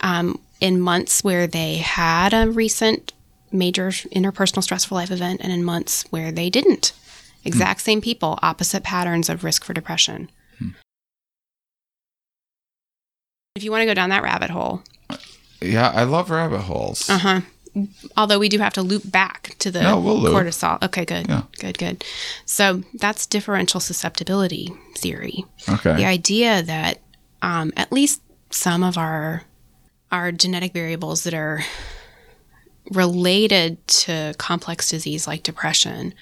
Um, in months where they had a recent major interpersonal stressful life event and in months where they didn't. Hmm. Exact same people, opposite patterns of risk for depression. If you want to go down that rabbit hole, uh, Yeah, I love rabbit holes. uh huh. Although we do have to loop back to the No, we'll cortisol. Okay, good. Yeah. Good, good. So that's differential susceptibility theory. Okay. The idea that um, at least some of our our genetic variables that are related to complex disease like depression,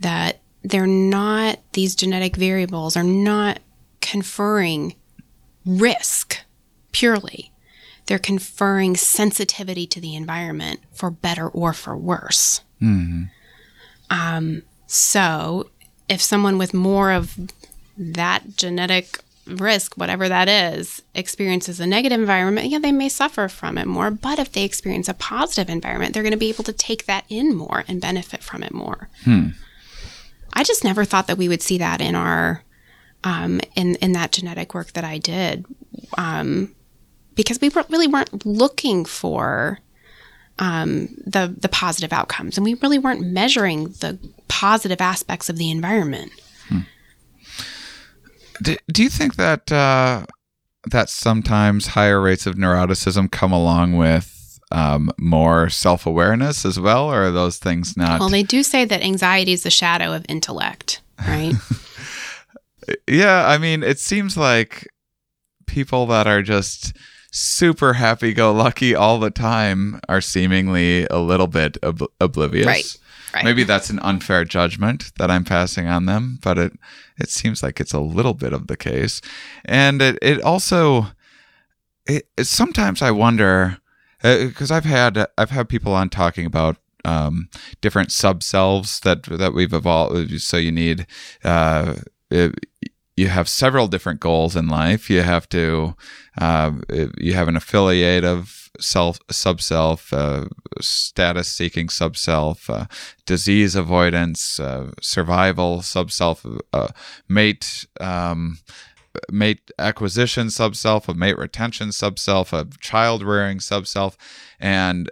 that they're not these genetic variables are not conferring risk purely. They're conferring sensitivity to the environment for better or for worse. Um, so, if someone with more of that genetic risk, whatever that is, experiences a negative environment, yeah, they may suffer from it more. But if they experience a positive environment, they're going to be able to take that in more and benefit from it more. I just never thought that we would see that in our um, in in that genetic work that I did, um, because we were- really weren't looking for um, the the positive outcomes, and we really weren't measuring the positive aspects of the environment. Do, do you think that uh, that sometimes higher rates of neuroticism come along with um, more self awareness as well, or are those things not? Well, they do say that anxiety is the shadow of intellect, right? yeah, I mean, it seems like people that are just super happy go lucky all the time are seemingly a little bit ob- oblivious. Right, right. Maybe that's an unfair judgment that I'm passing on them, but it it seems like it's a little bit of the case. And it, it also it, it sometimes I wonder because I've had I've had people on talking about um, different subselves that that we've evolved. So you need uh, it, you have several different goals in life. You have to uh, you have an affiliative self subself, uh, status seeking subself, uh, disease avoidance, uh, survival subself, uh, mate. Um, mate acquisition subself, a mate retention subself, a child rearing subself, and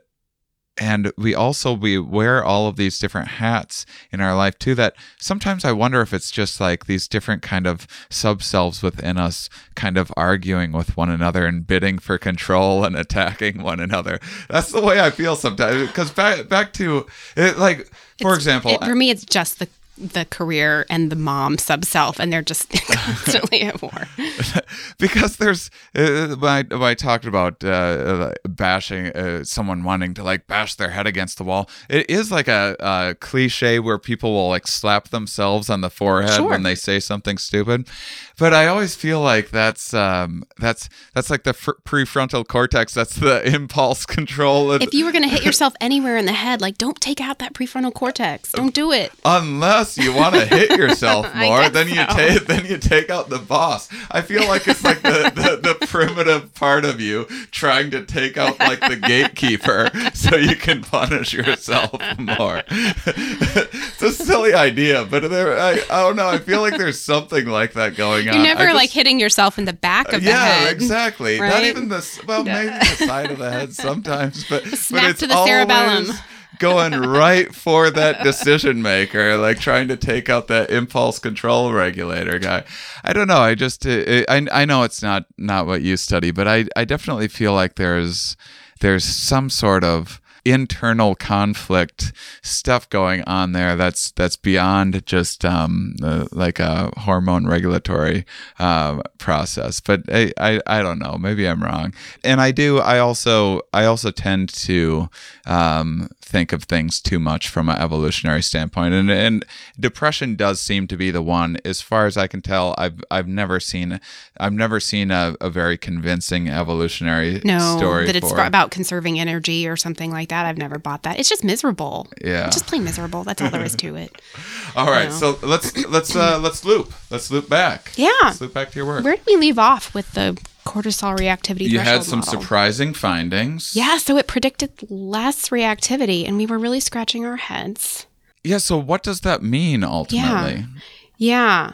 and we also we wear all of these different hats in our life too that sometimes i wonder if it's just like these different kind of sub-selves within us kind of arguing with one another and bidding for control and attacking one another. That's the way i feel sometimes because back back to it, like for example It- for me, it's just the the career and the mom sub self, and they're just constantly at war. because there's uh, when, I, when I talked about uh, bashing uh, someone wanting to like bash their head against the wall, it is like a, a cliche where people will like slap themselves on the forehead Sure. when they say something stupid. But I always feel like that's um, that's that's like the fr- prefrontal cortex. That's the impulse control. If you were going to hit yourself anywhere in the head, like don't take out that prefrontal cortex. Don't do it. unless you want to hit yourself more, then you so. take then you take out the boss. I feel like it's like the, the, the primitive part of you trying to take out like the gatekeeper so you can punish yourself more. it's a silly idea, but there I, I don't know. I feel like there's something like that going on. You're never just- like hitting yourself in the back of the yeah, head. Yeah, exactly. Not even the s- well, maybe the side of the head sometimes, but but it's to the cerebellum. going right for that decision maker, like trying to take out that impulse control regulator guy. I don't know. I just uh, I I know it's not not what you study, but I I definitely feel like there's there's some sort of internal conflict stuff going on there that's that's beyond just um, uh, like a hormone regulatory uh, process. But I, I i don't know. Maybe i'm wrong. And i do i also i also tend to um, think of things too much from an evolutionary standpoint. And and depression does seem to be the one. As far as i can tell i've i've never seen i've never seen a, a very convincing evolutionary no story that it's for about conserving energy or something like that i've never bought that it's just miserable Yeah. just plain miserable that's all there is to it All right, know. so let's let's uh, let's loop. Let's loop back. Yeah. Let's loop back to your work. where did we leave off with the cortisol reactivity you had some model? surprising findings. yeah so it predicted less reactivity and we were really scratching our heads Yeah. So what does that mean ultimately? Yeah. Yeah.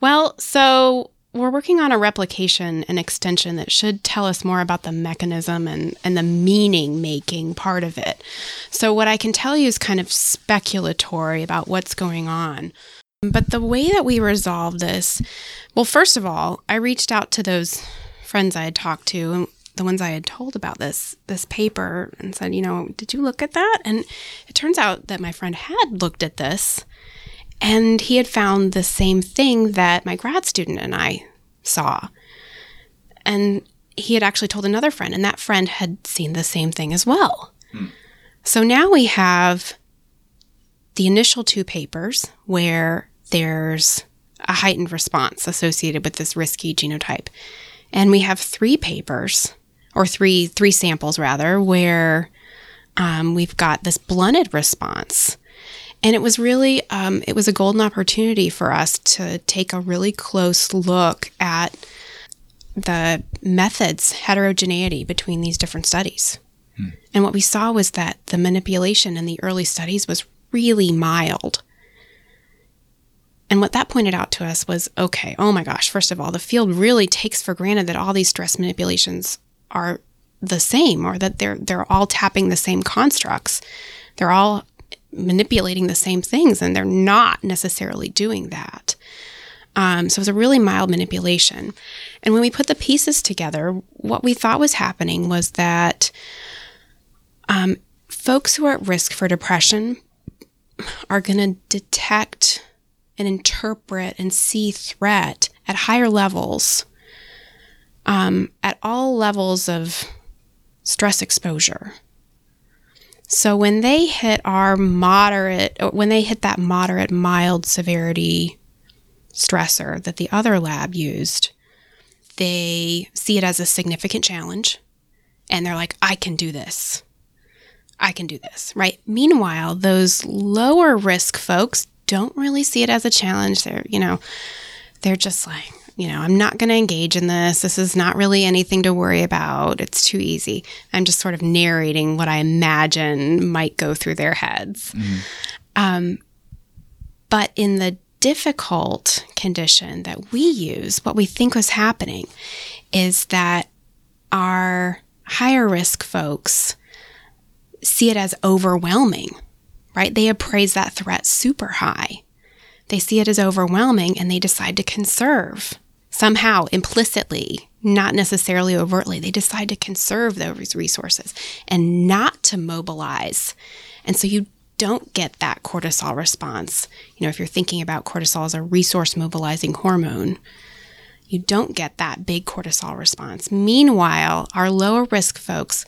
Well, so we're working on a replication and extension that should tell us more about the mechanism and, and the meaning making part of it. So, what I can tell you is kind of speculatory about what's going on. But the way that we resolve this, well, first of all, I reached out to those friends I had talked to the ones I had told about this this paper and said, you know, did you look at that? And it turns out that my friend had looked at this and he had found the same thing that my grad student and I saw. And he had actually told another friend, and that friend had seen the same thing as well. So now we have the initial two papers where there's a heightened response associated with this risky genotype. And we have three papers, or three three samples rather, where um, we've got this blunted response. And it was really, um, it was a golden opportunity for us to take a really close look at the methods, heterogeneity between these different studies. And what we saw was that the manipulation in the early studies was really mild. And what that pointed out to us was okay, oh my gosh, first of all, the field really takes for granted that all these stress manipulations are the same or that they're they're all tapping the same constructs. They're all manipulating the same things and they're not necessarily doing that. Um, so it was a really mild manipulation. And when we put the pieces together, what we thought was happening was that um, folks who are at risk for depression are going to detect and interpret and see threat at higher levels, um, at all levels of stress exposure. So when they hit our moderate, or when they hit that moderate, mild severity stressor that the other lab used, they see it as a significant challenge and they're like, I can do this. I can do this, right? Meanwhile, those lower risk folks don't really see it as a challenge. They're, you know, they're just like, you know, I'm not going to engage in this. This is not really anything to worry about. It's too easy. I'm just sort of narrating what I imagine might go through their heads. Um, but in the difficult condition that we use, what we think was happening is that our higher risk folks see it as overwhelming, right? They appraise that threat super high. They see it as overwhelming and they decide to conserve somehow implicitly, not necessarily overtly. They decide to conserve those resources and not to mobilize. And so you don't get that cortisol response. You know, if you're thinking about cortisol as a resource mobilizing hormone, you don't get that big cortisol response. Meanwhile, our lower risk folks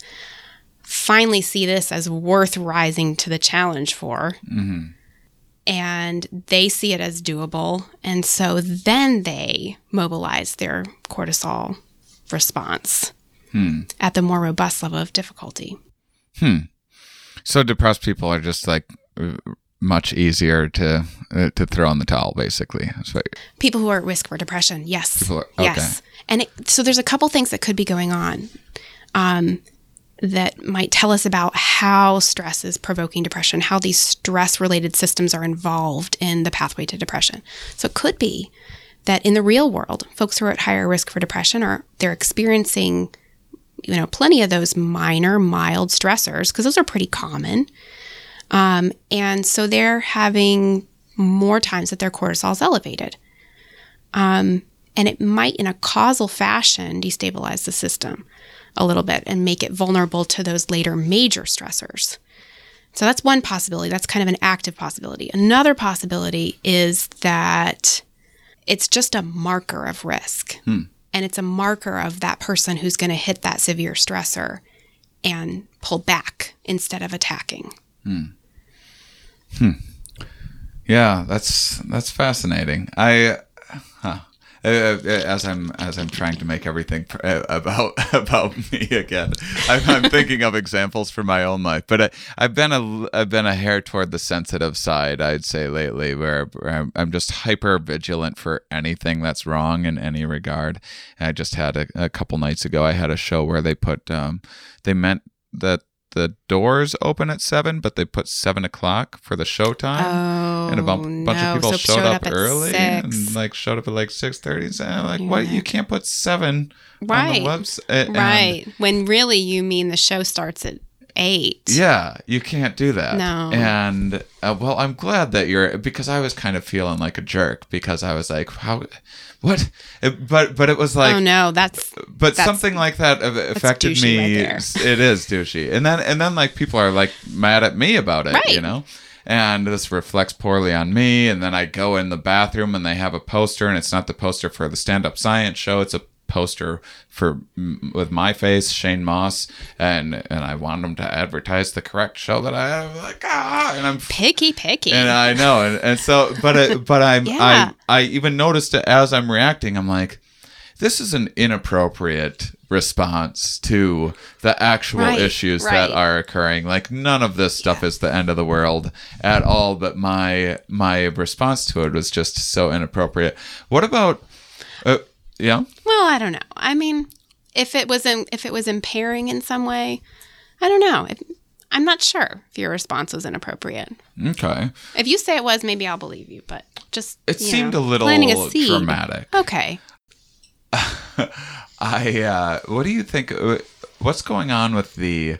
finally see this as worth rising to the challenge for. Mm-hmm. And they see it as doable. And so then they mobilize their cortisol response at the more robust level of difficulty. Hmm. So depressed people are just like much easier to uh, to throw in the towel, basically. People who are at risk for depression, yes. Are- okay. Yes. And it, so there's a couple things that could be going on um, that might tell us about how stress is provoking depression, how these stress related systems are involved in the pathway to depression. So it could be that in the real world, folks who are at higher risk for depression are they're experiencing you know plenty of those minor mild stressors because those are pretty common. Um, and so they're having more times that their cortisol is elevated. Um, and it might in a causal fashion destabilize the system a little bit and make it vulnerable to those later major stressors. So that's one possibility. That's kind of an active possibility. Another possibility is that it's just a marker of risk. And it's a marker of that person who's going to hit that severe stressor and pull back instead of attacking. Hmm. Yeah, that's that's fascinating. I, huh. Uh, uh, as I'm as I'm trying to make everything pr- uh, about about me again, I'm, I'm thinking of examples for my own life. But I, I've been a I've been a hair toward the sensitive side, I'd say lately, where, I'm just hyper vigilant for anything that's wrong in any regard. And I just had a, a couple nights ago, I had a show where they put um, they meant that the doors open at seven, but they put seven o'clock for the show time Oh, and a bump, oh, bunch no. of people So showed, up, at early and like showed up at like six thirty. So I'm like, what? You can't put seven Right. on the website, right. When really you mean the show starts at eight. Yeah, you can't do that. No. And uh, well, I'm glad that you're because I was kind of feeling like a jerk because I was like, how, what? It- but but it was like oh no, that's but That's- something like that affected me. right it is douchey, and then and then like people are like mad at me about it, you know. And this reflects poorly on me. And then I go in the bathroom and they have a poster, and it's not the poster for the stand-up science show. It's a poster for with my face, Shane Mauss, and and I want them to advertise the correct show that I have. Like ah, and I'm picky, picky. and I know, and, and so, but it, but I'm Yeah. I I even noticed it as I'm reacting. I'm like, this is an inappropriate response to the actual Right, issues that are occurring. Like none of this stuff is the end of the world at all. But my my response to it was just so inappropriate. What about, yeah, well, I don't know. I mean, if it was in, if it was impairing in some way, I don't know. I'm not sure if your response was inappropriate. okay. If you say it was, maybe I'll believe you. But just It seemed know, a little a dramatic. Okay. I uh, what do you think? uh, What's going on with the?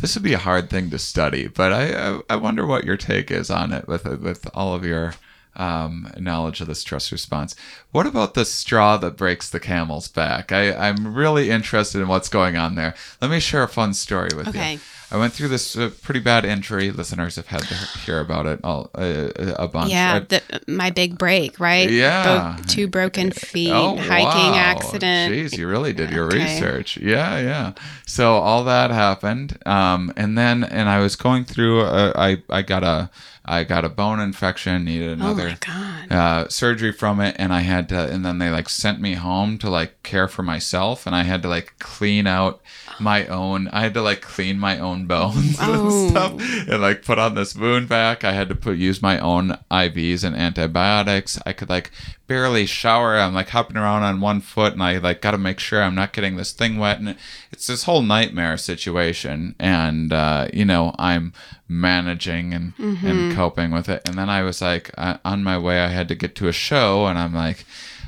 This would be a hard thing to study, but I I, I wonder what your take is on it with with all of your um, knowledge of the stress response. What about the straw that breaks the camel's back? I I'm really interested in what's going on there. Let me share a fun story with Okay. you. I went through this uh, pretty bad injury. Listeners have had to hear about it all uh, a bunch. Yeah, the, my big break, right? Yeah. Both two broken feet, Oh, hiking wow. accident. Jeez, you really did your Okay. research. Yeah, yeah. So all that happened, um, and then and I was going through. A, I I got a I got a bone infection. Needed Oh another god. uh, surgery from it, and I had to. And then they like sent me home to like care for myself, and I had to like clean out my own. I had to like clean my own bones Oh. and stuff, and like put on this wound vac. I had to put use my own IVs and antibiotics. I could like barely shower. I'm like hopping around on one foot, and I like got to make sure I'm not getting this thing wet, and it's this whole nightmare situation. And uh, you know, I'm managing and and coping with it. And then I was like, uh, on my way, I had to get to a show, and I'm like,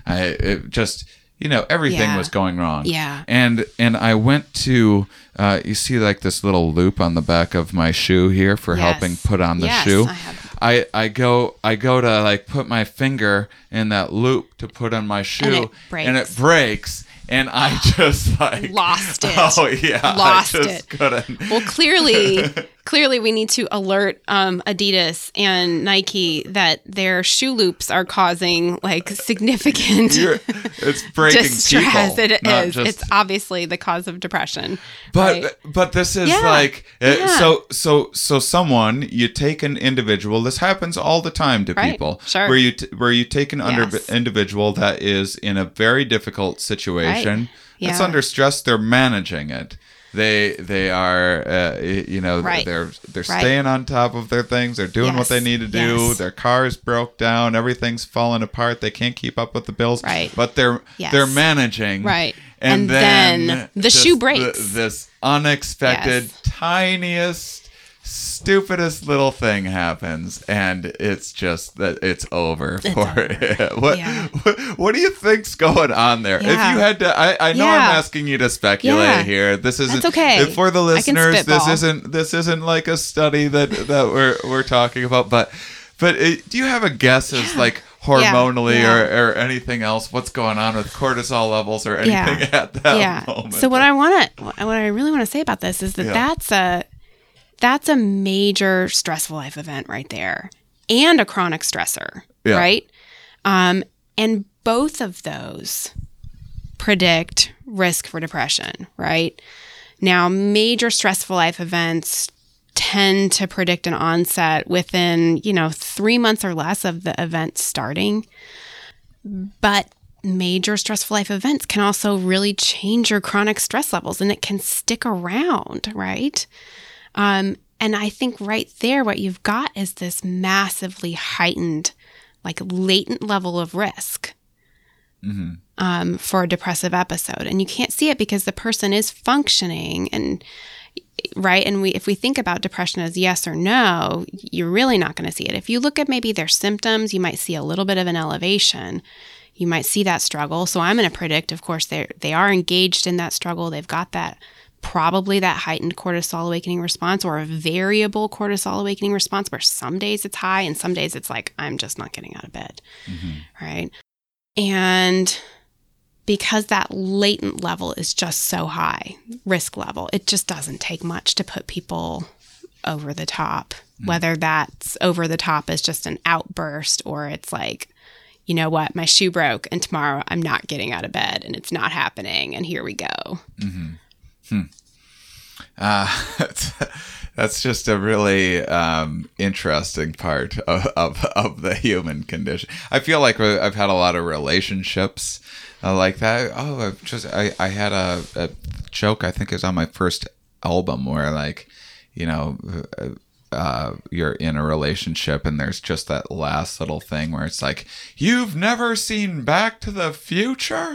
I it just. You know, everything Yeah. was going wrong. Yeah. And and I went to uh, you see like this little loop on the back of my shoe here for Yes. helping put on the Yes, shoe. I I, go I go to like put my finger in that loop to put on my shoe it breaks. and it breaks and I just like Lost it. Oh yeah, Lost I just it. couldn't. Well, clearly, clearly, we need to alert um, Adidas and Nike that their shoe loops are causing like significant it's breaking distress. people. It is. just- It's obviously the cause of depression. But right? but this is Yeah, like uh, yeah. so so so someone you take an individual. This happens all the time to Right, people. sure. Where you t- where you take an under Yes. individual that is in a very difficult situation. That's Yeah. under stress. They're managing it. They they are uh, you know Right. they're they're Right. staying on top of their things. They're doing what they need to do. yes. Their cars broke down. Everything's falling apart. They can't keep up with the bills. Right. But they're Yes. they're managing. Right. And, And then, then the shoe the- breaks. this unexpected, Yes. tiniest, stupidest little thing happens, and it's just that it's over for what, Yeah. what? What do you think's going on there? If you had to, I, I know Yeah. I'm asking you to speculate Yeah. here. This isn't okay. for the listeners. This isn't this isn't like a study that that we're we're talking about, but but uh, do you have a guess as like hormonally yeah. Or, or anything else. What's going on with cortisol levels or anything Yeah. at that yeah. moment? So what I want to, what I really want to say about this is that Yeah. that's a, that's a major stressful life event right there, and a chronic stressor, Yeah. right? Um, and both of those predict risk for depression, right? Now, major stressful life events tend to predict an onset within, you know, three months or less of the event starting. But major stressful life events can also really change your chronic stress levels and it can stick around, right? Um, and I think right there, what you've got is this massively heightened, like latent level of risk um, for a depressive episode. And you can't see it because the person is functioning and right? And we if we think about depression as yes or no you're really not going to see it. If you look at maybe their symptoms you might see a little bit of an elevation. You might see that struggle. So i'm going to predict of course they they are engaged in that struggle. They've got that probably that heightened cortisol awakening response or a variable cortisol awakening response where some days it's high and some days it's like i'm just not getting out of bed mm-hmm. right and because that latent level is just so high, risk level, it just doesn't take much to put people over the top. Mm. Whether that's over the top is just an outburst or it's like, you know what, my shoe broke and tomorrow I'm not getting out of bed and it's not happening and here we go. Mm-hmm. Uh, that's just a really um, interesting part of, of, of the human condition. I feel like I've had a lot of relationships uh, like that. Oh, I've just I, I had a, a joke. I think it was on my first album where like you know. Uh, uh, you're in a relationship and there's just that last little thing where it's like you've never seen back to the future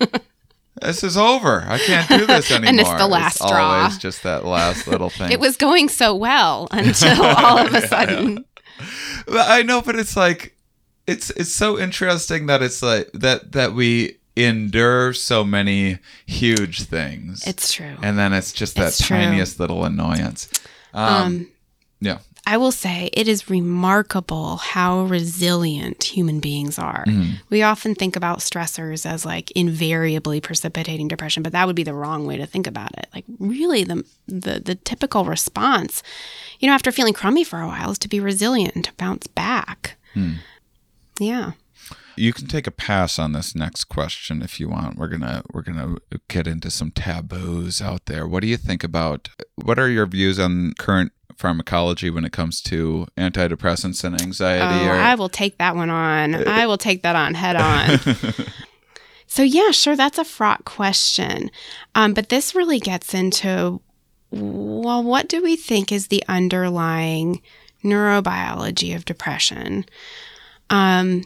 this is over i can't do this anymore And it's the last straw. always just that last little thing It was going so well until all of a sudden. But I know, but it's like it's it's so interesting that it's like that that we endure so many huge things. It's true. and then it's just that It's tiniest little annoyance. Um, Um, yeah. I will say it is remarkable how resilient human beings are. Mm-hmm. We often think about stressors as like invariably precipitating depression, but that would be the wrong way to think about it. Like really the the the typical response, you know, after feeling crummy for a while is to be resilient and to bounce back. Hmm. Yeah. You can take a pass on this next question if you want. We're gonna we're gonna get into some taboos out there. What do you think about? What are your views on current pharmacology when it comes to antidepressants and anxiety? Oh, or- I will take that one on. I will take that on head on. so, yeah, sure, that's a fraught question. Um, but this really gets into well, what do we think is the underlying neurobiology of depression? Um,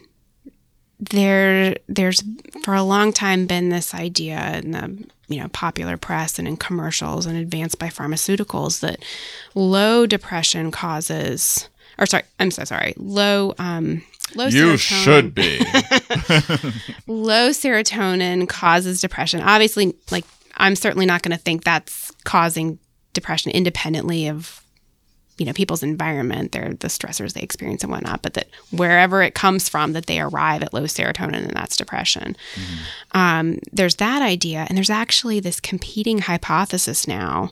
there, there's for a long time been this idea in the you know popular press and in commercials and advanced by pharmaceuticals that low depression causes or sorry i'm so sorry low um low you serotonin- should be. low serotonin causes depression obviously like i'm certainly not going to think that's causing depression independently of you know people's environment their the stressors they experience and whatnot but that wherever it comes from that they arrive at low serotonin and that's depression. Um, there's that idea and there's actually this competing hypothesis now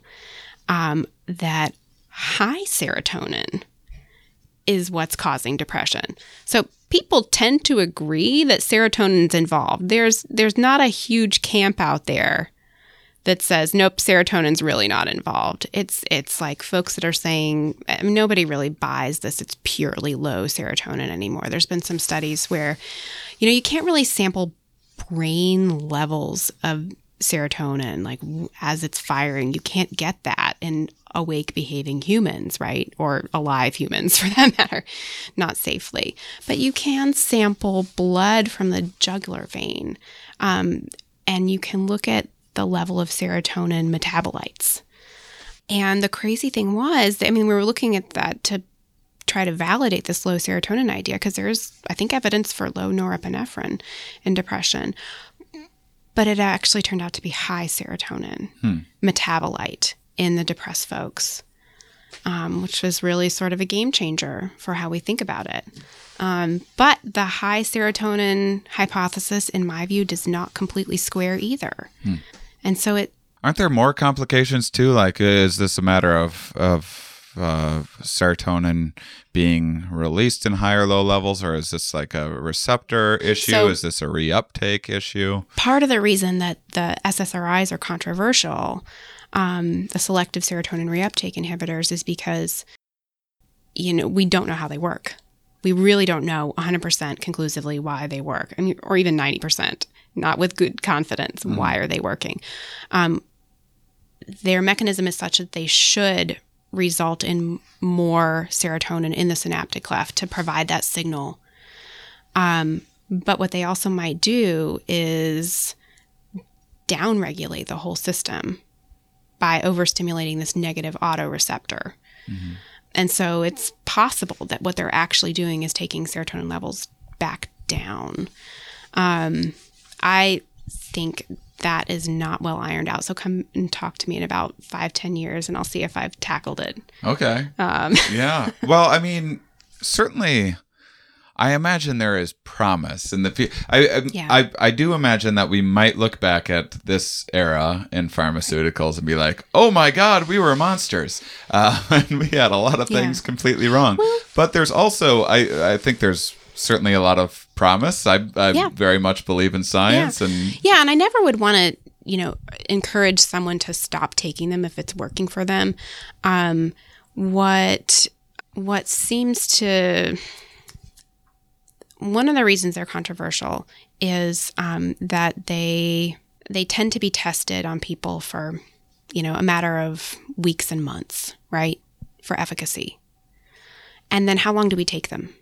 um, that high serotonin is what's causing depression. So people tend to agree that serotonin's involved. There's there's not a huge camp out there that says nope serotonin's really not involved. It's it's like folks that are saying nobody really buys this. It's purely low serotonin anymore. There's been some studies where you know you can't really sample brain levels of serotonin like as it's firing. You can't get that in awake behaving humans right? Or alive humans for that matter not safely. But you can sample blood from the jugular vein um, and you can look at the level of serotonin metabolites. And the crazy thing was, I mean, we were looking at that to try to validate this low serotonin idea because there's, I think, evidence for low norepinephrine in depression. But it actually turned out to be high serotonin metabolite in the depressed folks. um, which was really sort of a game changer for how we think about it. Um, but the high serotonin hypothesis, in my view, does not completely square either. And so it Aren't there more complications too? Like, is this a matter of of uh, serotonin being released in high or low levels, or is this like a receptor issue? So- is this a reuptake issue? part of the reason that the SSRIs are controversial, um, the selective serotonin reuptake inhibitors, is because you know we don't know how they work. We really don't know 100% conclusively why they work, I mean, or even 90%, not with good confidence. Why are they working? Um, their mechanism is such that they should result in more serotonin in the synaptic cleft to provide that signal. Um, but what they also might do is downregulate the whole system by overstimulating this negative autoreceptor. And so it's possible that what they're actually doing is taking serotonin levels back down. Um, I think that is not well ironed out. So come and talk to me in about five, ten years, and I'll see if I've tackled it. Okay. Um, yeah. Well, I mean, certainly, I imagine there is promise in the future. I, I, Yeah. I I do imagine that we might look back at this era in pharmaceuticals and be like, "Oh my God, we were monsters," uh, and we had a lot of Yeah. things completely wrong. but there's also, I I think there's certainly a lot of promise. I I Yeah. very much believe in science, and Yeah, and I never would want to, you know, encourage someone to stop taking them if it's working for them. Um, what what seems to one of the reasons they're controversial is um, that they they tend to be tested on people for you know a matter of weeks and months, right, for efficacy. And then how long do we take them?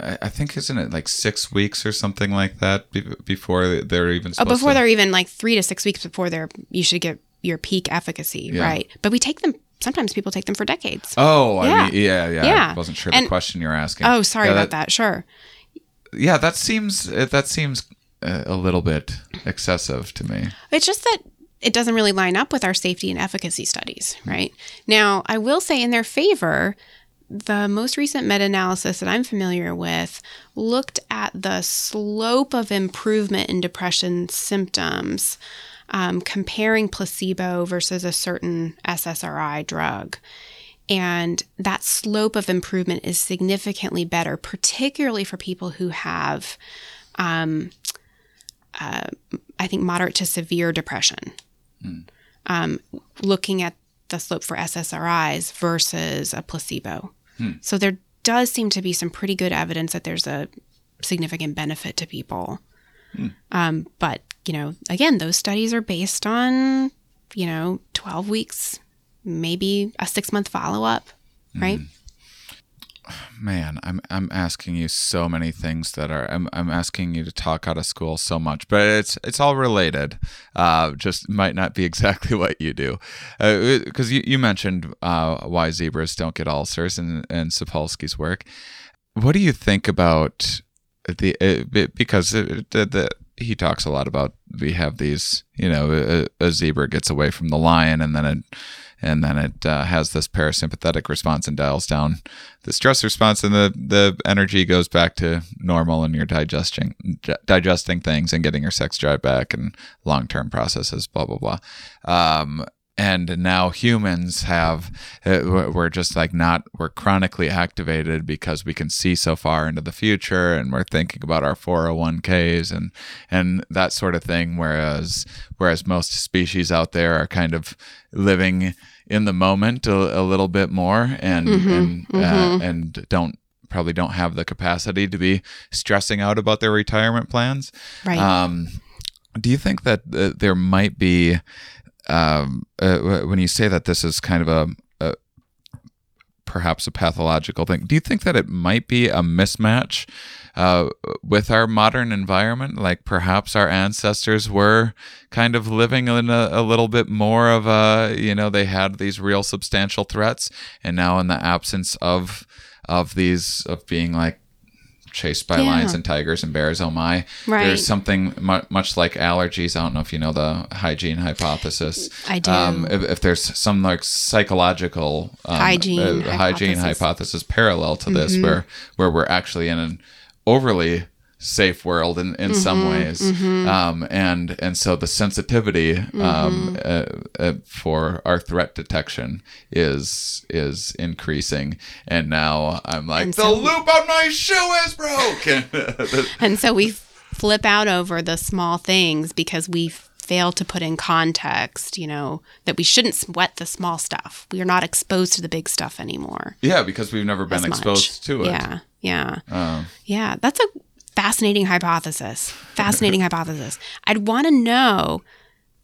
I, I think isn't it like six weeks or something like that before they're even Oh, before to- they're even like three to six weeks before they're you should get your peak efficacy, Yeah. right? But we take them. Sometimes people take them for decades. Oh, I Yeah. mean, yeah, yeah. I wasn't sure the question you're asking. oh, sorry Yeah, about that. Sure. Yeah, that seems that seems uh, a little bit excessive to me. It's just that it doesn't really line up with our safety and efficacy studies, right? Now, I will say in their favor, the most recent meta analysis that I'm familiar with looked at the slope of improvement in depression symptoms, um, comparing placebo versus a certain SSRI drug. And that slope of improvement is significantly better, particularly for people who have, um, uh, I think, moderate to severe depression. Um, looking at the slope for SSRIs versus a placebo. Hmm. So there does seem to be some pretty good evidence that there's a significant benefit to people. Hmm. Um, but, you know, again, those studies are based on, you know, 12 weeks, maybe a six month follow up, hmm. right? Man, I'm I'm asking you so many things that are I'm I'm asking you to talk out of school so much, but it's it's all related. Uh, just might not be exactly what you do, because you, you mentioned uh, why zebras don't get ulcers in in Sapolsky's work. What do you think about the uh, because the, the he talks a lot about we have these you know a, a zebra gets away from the lion and then it and then it uh, has this parasympathetic response and dials down the stress response and the the energy goes back to normal and you're digesting digesting things and getting your sex drive back and long-term processes blah blah blah. Um, and now humans have uh, we're just like not we're chronically activated because we can see so far into the future and we're thinking about our 401ks and and that sort of thing. Whereas whereas most species out there are kind of living in the moment a, a little bit more and and Uh, and don't probably don't have the capacity to be stressing out about their retirement plans. Right. um, do you think that uh, there might be, um, uh, when you say that this is kind of a, a perhaps a pathological thing, do you think that it might be a mismatch uh, with our modern environment? Like perhaps our ancestors were kind of living in a, a little bit more of a, you know, they had these real substantial threats, and now in the absence of of these of being like chased by Yeah. lions and tigers and bears. Oh my! Right. There's something mu- much like allergies. I don't know if you know the hygiene hypothesis. I do. Um, if, if there's some like psychological um, Hygiene hygiene hypothesis. Mm-hmm. hypothesis parallel to this, where where we're actually in an overly safe world in, in some Mm-hmm. ways um, and and so the sensitivity Mm-hmm. um, uh, uh, for our threat detection is is increasing and now I'm like And the so- loop on my shoe is broken And so we flip out over the small things because we fail to put in context, you know, that we shouldn't sweat the small stuff. We are not exposed to the big stuff anymore. yeah because we've never been exposed to it Yeah. Yeah. Um, Yeah. That's a fascinating hypothesis. Fascinating hypothesis. I'd want to know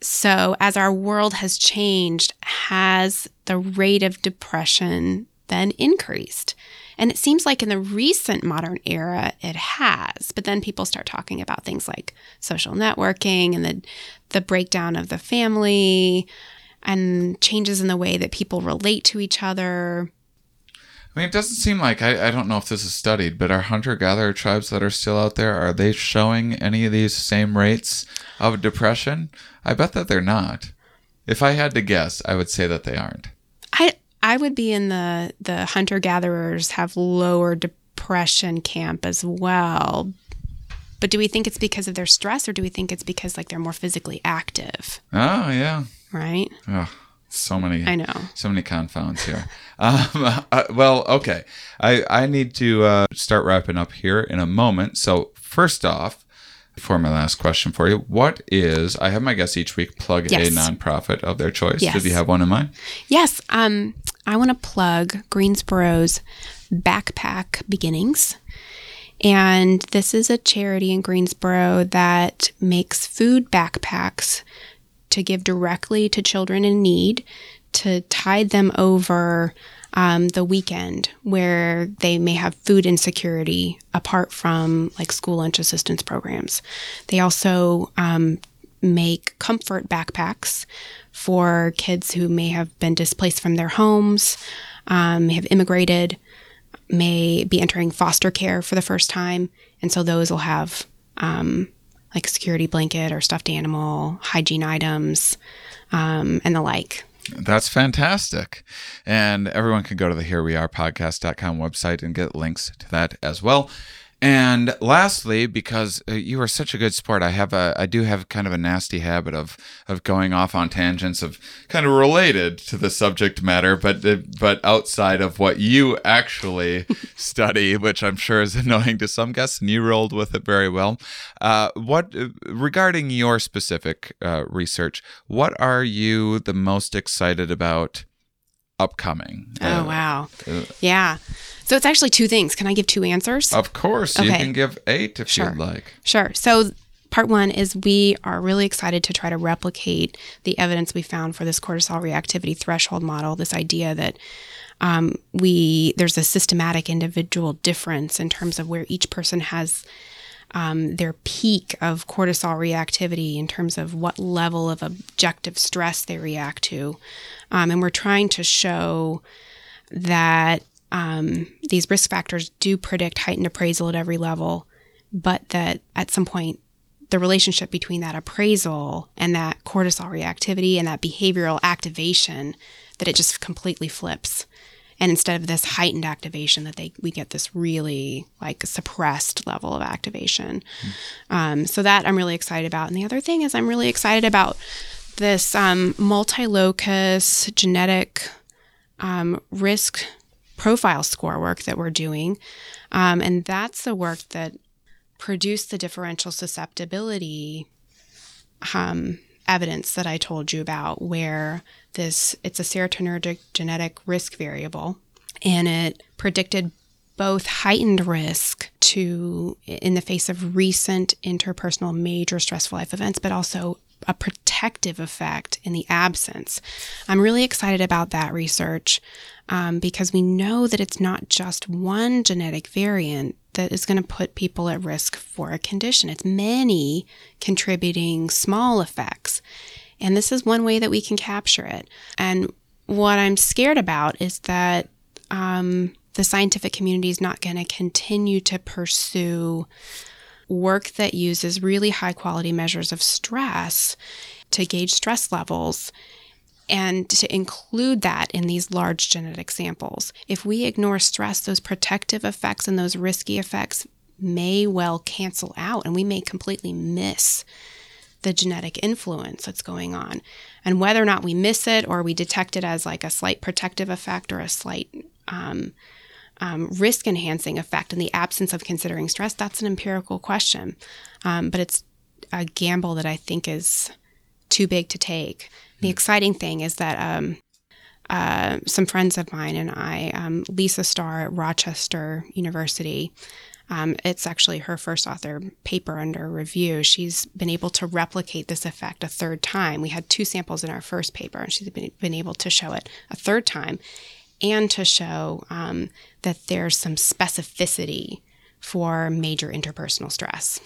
so, as our world has changed, has the rate of depression then increased? And it seems like in the recent modern era, it has. But then people start talking about things like social networking and the, the breakdown of the family and changes in the way that people relate to each other. I mean, it doesn't seem like I, I don't know if this is studied, but are hunter gatherer tribes that are still out there are they showing any of these same rates of depression? I bet that they're not. If I had to guess, I would say that they aren't. I I would be in the the hunter gatherers have lower depression camp as well. But do we think it's because of their stress or do we think it's because like they're more physically active, Oh yeah, right? oh, so many. I know. So many confounds here. um, uh, well, okay. I, I need to uh, start wrapping up here in a moment. So, first off, for my last question for you, what is, I have my guests each week plug Yes. a nonprofit of their choice. Yes. Did you have one in mind? Yes, um I want to plug Greensboro's Backpack Beginnings. And this is a charity in Greensboro that makes food backpacks to give directly to children in need to tide them over um, the weekend where they may have food insecurity apart from like school lunch assistance programs. They also um, make comfort backpacks for kids who may have been displaced from their homes, um, have immigrated, may be entering foster care for the first time. And so those will have um, like security blanket or stuffed animal, hygiene items, um, and the like. That's fantastic. And everyone can go to the Here We Are podcast.com website and get links to that as well. And lastly, because uh, you are such a good sport, I have a I do have kind of a nasty habit of of going off on tangents of kind of related to the subject matter, but uh, but outside of what you actually study, which I'm sure is annoying to some guests, and you rolled with it very well. Uh, what uh, regarding your specific uh, research, what are you the most excited about upcoming? Oh, Uh, wow. Yeah. So it's actually two things. Can I give two answers? Of course, you Okay. can give eight if Sure. you'd like. Sure. So, part one is we are really excited to try to replicate the evidence we found for this cortisol reactivity threshold model. This idea that um, we there's a systematic individual difference in terms of where each person has um, their peak of cortisol reactivity in terms of what level of objective stress they react to, um, and we're trying to show that um, these risk factors do predict heightened appraisal at every level, but that at some point, the relationship between that appraisal and that cortisol reactivity and that behavioral activation, that it just completely flips. And instead of this heightened activation, that they we get this really like suppressed level of activation. Um, so that I'm really excited about. And the other thing is I'm really excited about this um, multi-locus genetic um, risk profile score work that we're doing. Um, and that's the work that produced the differential susceptibility um, evidence that I told you about, where this it's a serotonergic genetic risk variable, and it predicted both heightened risk to in the face of recent interpersonal major stressful life events, but also a protective effect in the absence. I'm really excited about that research um, because we know that it's not just one genetic variant that is going to put people at risk for a condition. It's many contributing small effects. And this is one way that we can capture it. And what I'm scared about is that um, the scientific community is not going to continue to pursue work that uses really high quality measures of stress to gauge stress levels and to include that in these large genetic samples. If we ignore stress, those protective effects and those risky effects may well cancel out and we may completely miss the genetic influence that's going on. And whether or not we miss it or we detect it as like a slight protective effect or a slight um, um, risk enhancing effect in the absence of considering stress, that's an empirical question. Um, but it's a gamble that I think is too big to take. The exciting thing is that um, uh, some friends of mine and I, um, Lisa Starr at Rochester University, um, it's actually her first author paper under review. She's been able to replicate this effect a third time. We had two samples in our first paper, and she's been, been able to show it a third time and to show um, that there's some specificity for major interpersonal stress.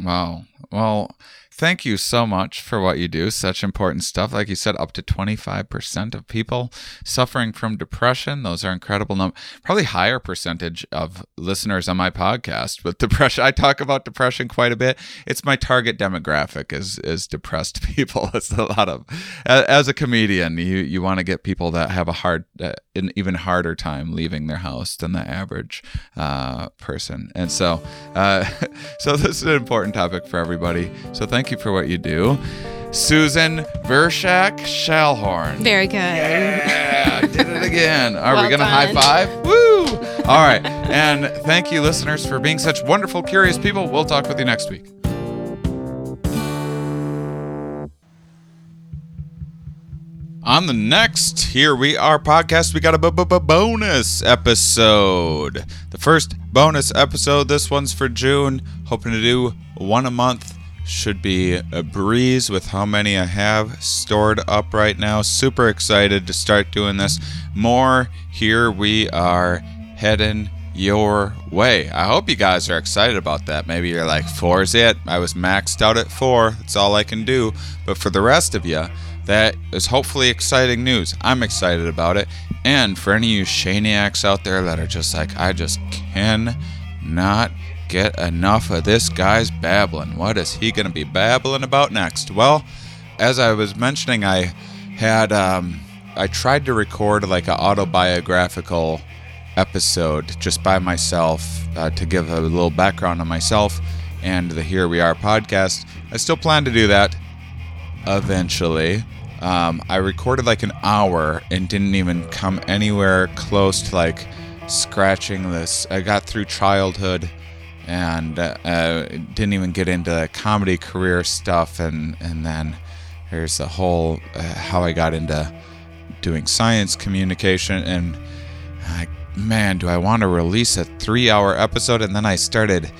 Wow. Well, thank you so much for what you do. Such important stuff. Like you said, up to 25% of people suffering from depression. Those are incredible numbers. Probably higher percentage of listeners on my podcast with depression. I talk about depression quite a bit. It's my target demographic is is depressed people. It's a lot of as a comedian, you you want to get people that have a hard uh, an even harder time leaving their house than the average uh, person. And so uh, so this is an important topic for everybody. So thank Thank you for what you do. Susan Vrshek Schallhorn. Very good. Yeah, did it again. Are well we going to high five? Woo! All right. And thank you, listeners, for being such wonderful, curious people. We'll talk with you next week. On the next Here We Are podcast, we got a b- b- bonus episode. The first bonus episode, this one's for June. Hoping to do one a month should be a breeze with how many I have stored up right now. Super excited to start doing this. More here we are heading your way. I hope you guys are excited about that. Maybe you're like, four is it. I was maxed out at four. That's all I can do. But for the rest of you, that is hopefully exciting news. I'm excited about it. And for any of you Shaniacs out there that are just like, I just cannot get enough of this guy's babbling. What is he going to be babbling about next? Well, as I was mentioning, I had um, I tried to record like an autobiographical episode just by myself uh, to give a little background on myself and the Here We Are podcast. I still plan to do that eventually. Um, I recorded like an hour and didn't even come anywhere close to like scratching this. I got through childhood and uh, didn't even get into comedy career stuff. And and then there's the whole uh, how I got into doing science communication. And I, man do I want to release a 3 hour episode? And then I started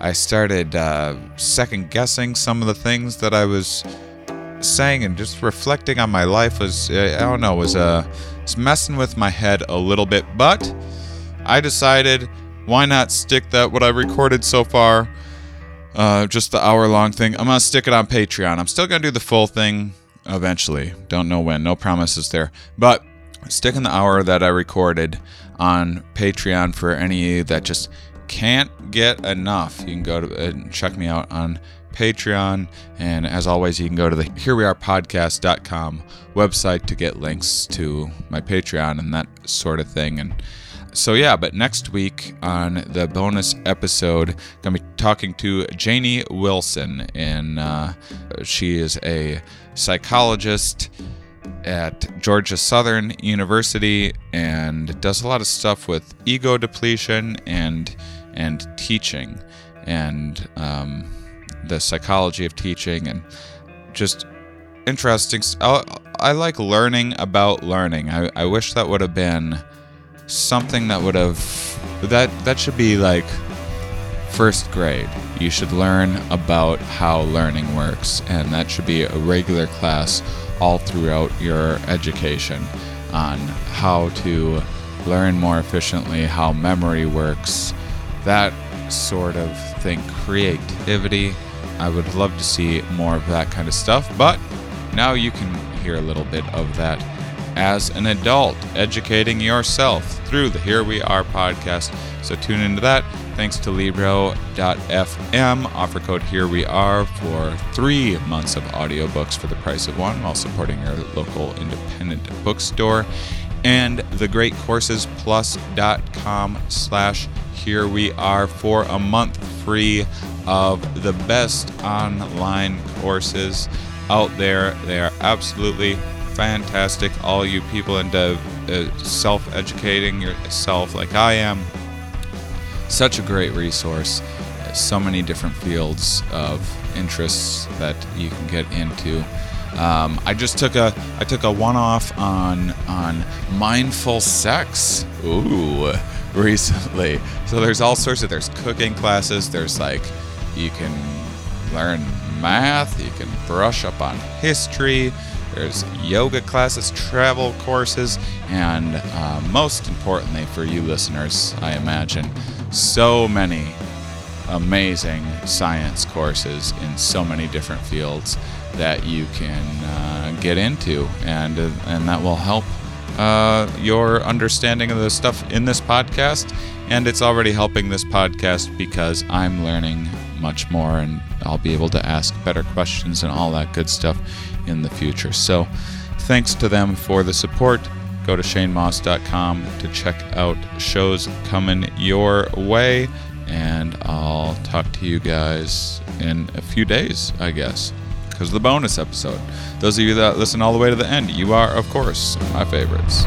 I started uh, second guessing some of the things that I was saying and just reflecting on my life was I don't know was uh was messing with my head a little bit. But I decided why not stick that what I recorded so far, uh, just the hour long thing? I'm gonna stick it on Patreon. I'm still gonna do the full thing eventually. Don't know when. No promises there. But sticking the hour that I recorded on Patreon for any that just can't get enough. You can go to and check me out on Patreon. And as always, you can go to the here we are podcast.com website to get links to my Patreon and that sort of thing. And so yeah, but next week on the bonus episode, gonna be talking to Janie Wilson, and uh, she is a psychologist at Georgia Southern University and does a lot of stuff with ego depletion and and teaching and um, the psychology of teaching and just interesting. I, I like learning about learning. I, I wish that would have been something that would have that that should be like first grade. You should learn about how learning works, and that should be a regular class all throughout your education on how to learn more efficiently, how memory works, that sort of thing. Creativity. I would love to see more of that kind of stuff, but now you can hear a little bit of that as an adult, educating yourself through the Here We Are podcast. So tune into that. Thanks to Libro.fm. Offer code Here We Are for three months of audiobooks for the price of one while supporting your local independent bookstore. And thegreatcoursesplus.com slash Here We Are for a month free of the best online courses out there. They are absolutely fantastic. All you people into uh, self educating yourself, like I am, such a great resource. So many different fields of interests that you can get into. Um, I just took a I took a one off on on mindful sex. Ooh, recently. So there's all sorts of there's cooking classes. There's like you can learn math. You can brush up on history. There's yoga classes, travel courses, and uh, most importantly for you listeners, I imagine, so many amazing science courses in so many different fields that you can uh, get into, and uh, and that will help uh, your understanding of the stuff in this podcast. And it's already helping this podcast because I'm learning much more and I'll be able to ask better questions and all that good stuff in the future. So, thanks to them for the support. Go to shanemauss.com to check out shows coming your way. And I'll talk to you guys in a few days, I guess, because of the bonus episode. Those of you that listen all the way to the end, you are, of course, my favorites.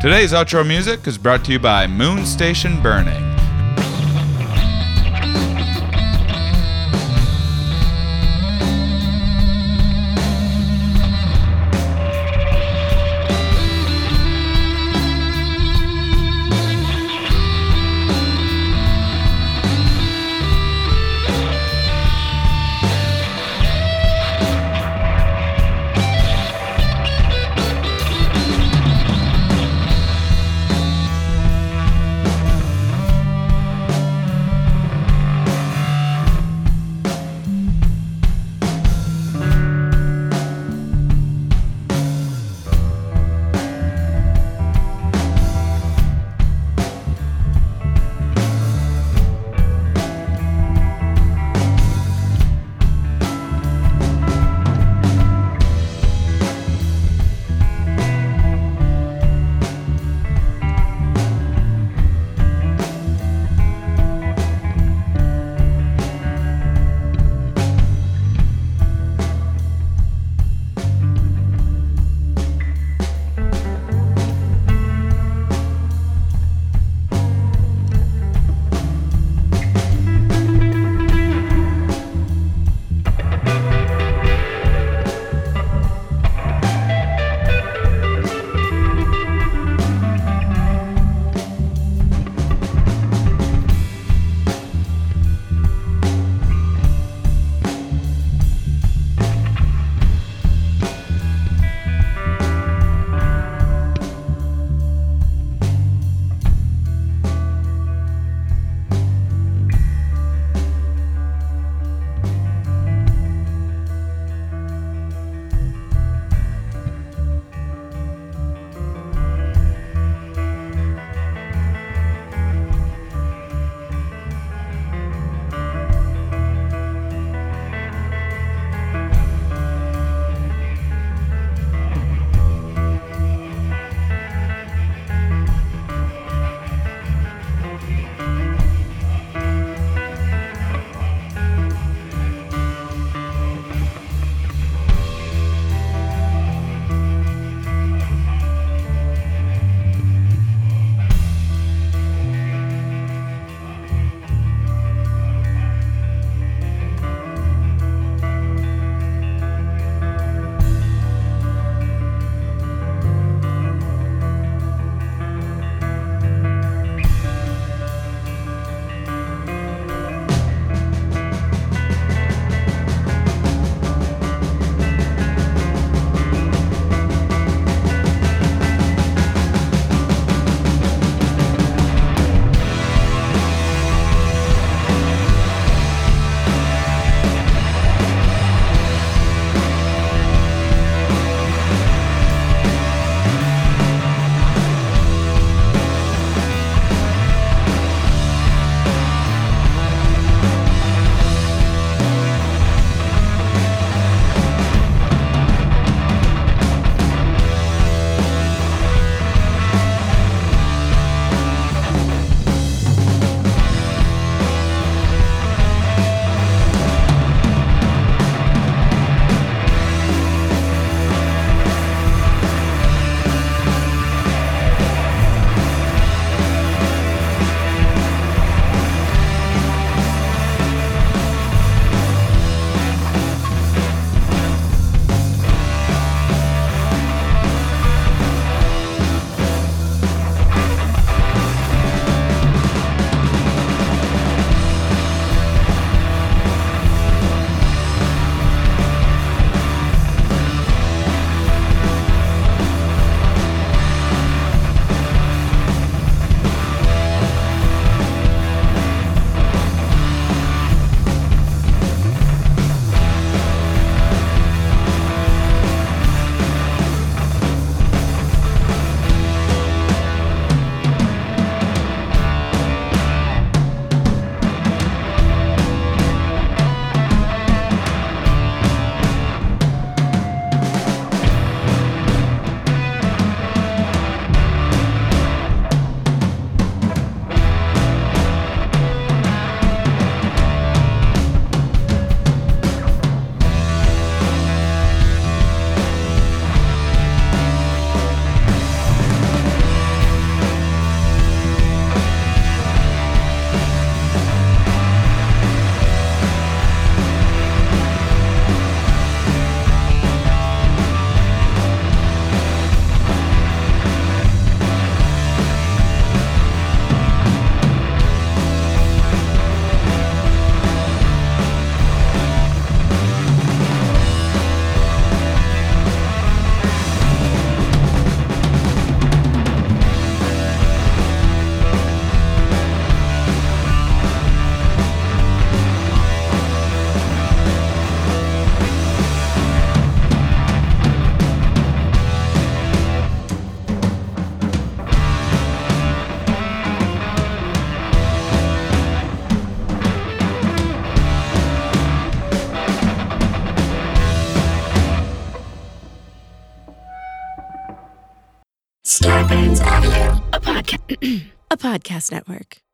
Today's outro music is brought to you by Moon Station Burning. Podcast network.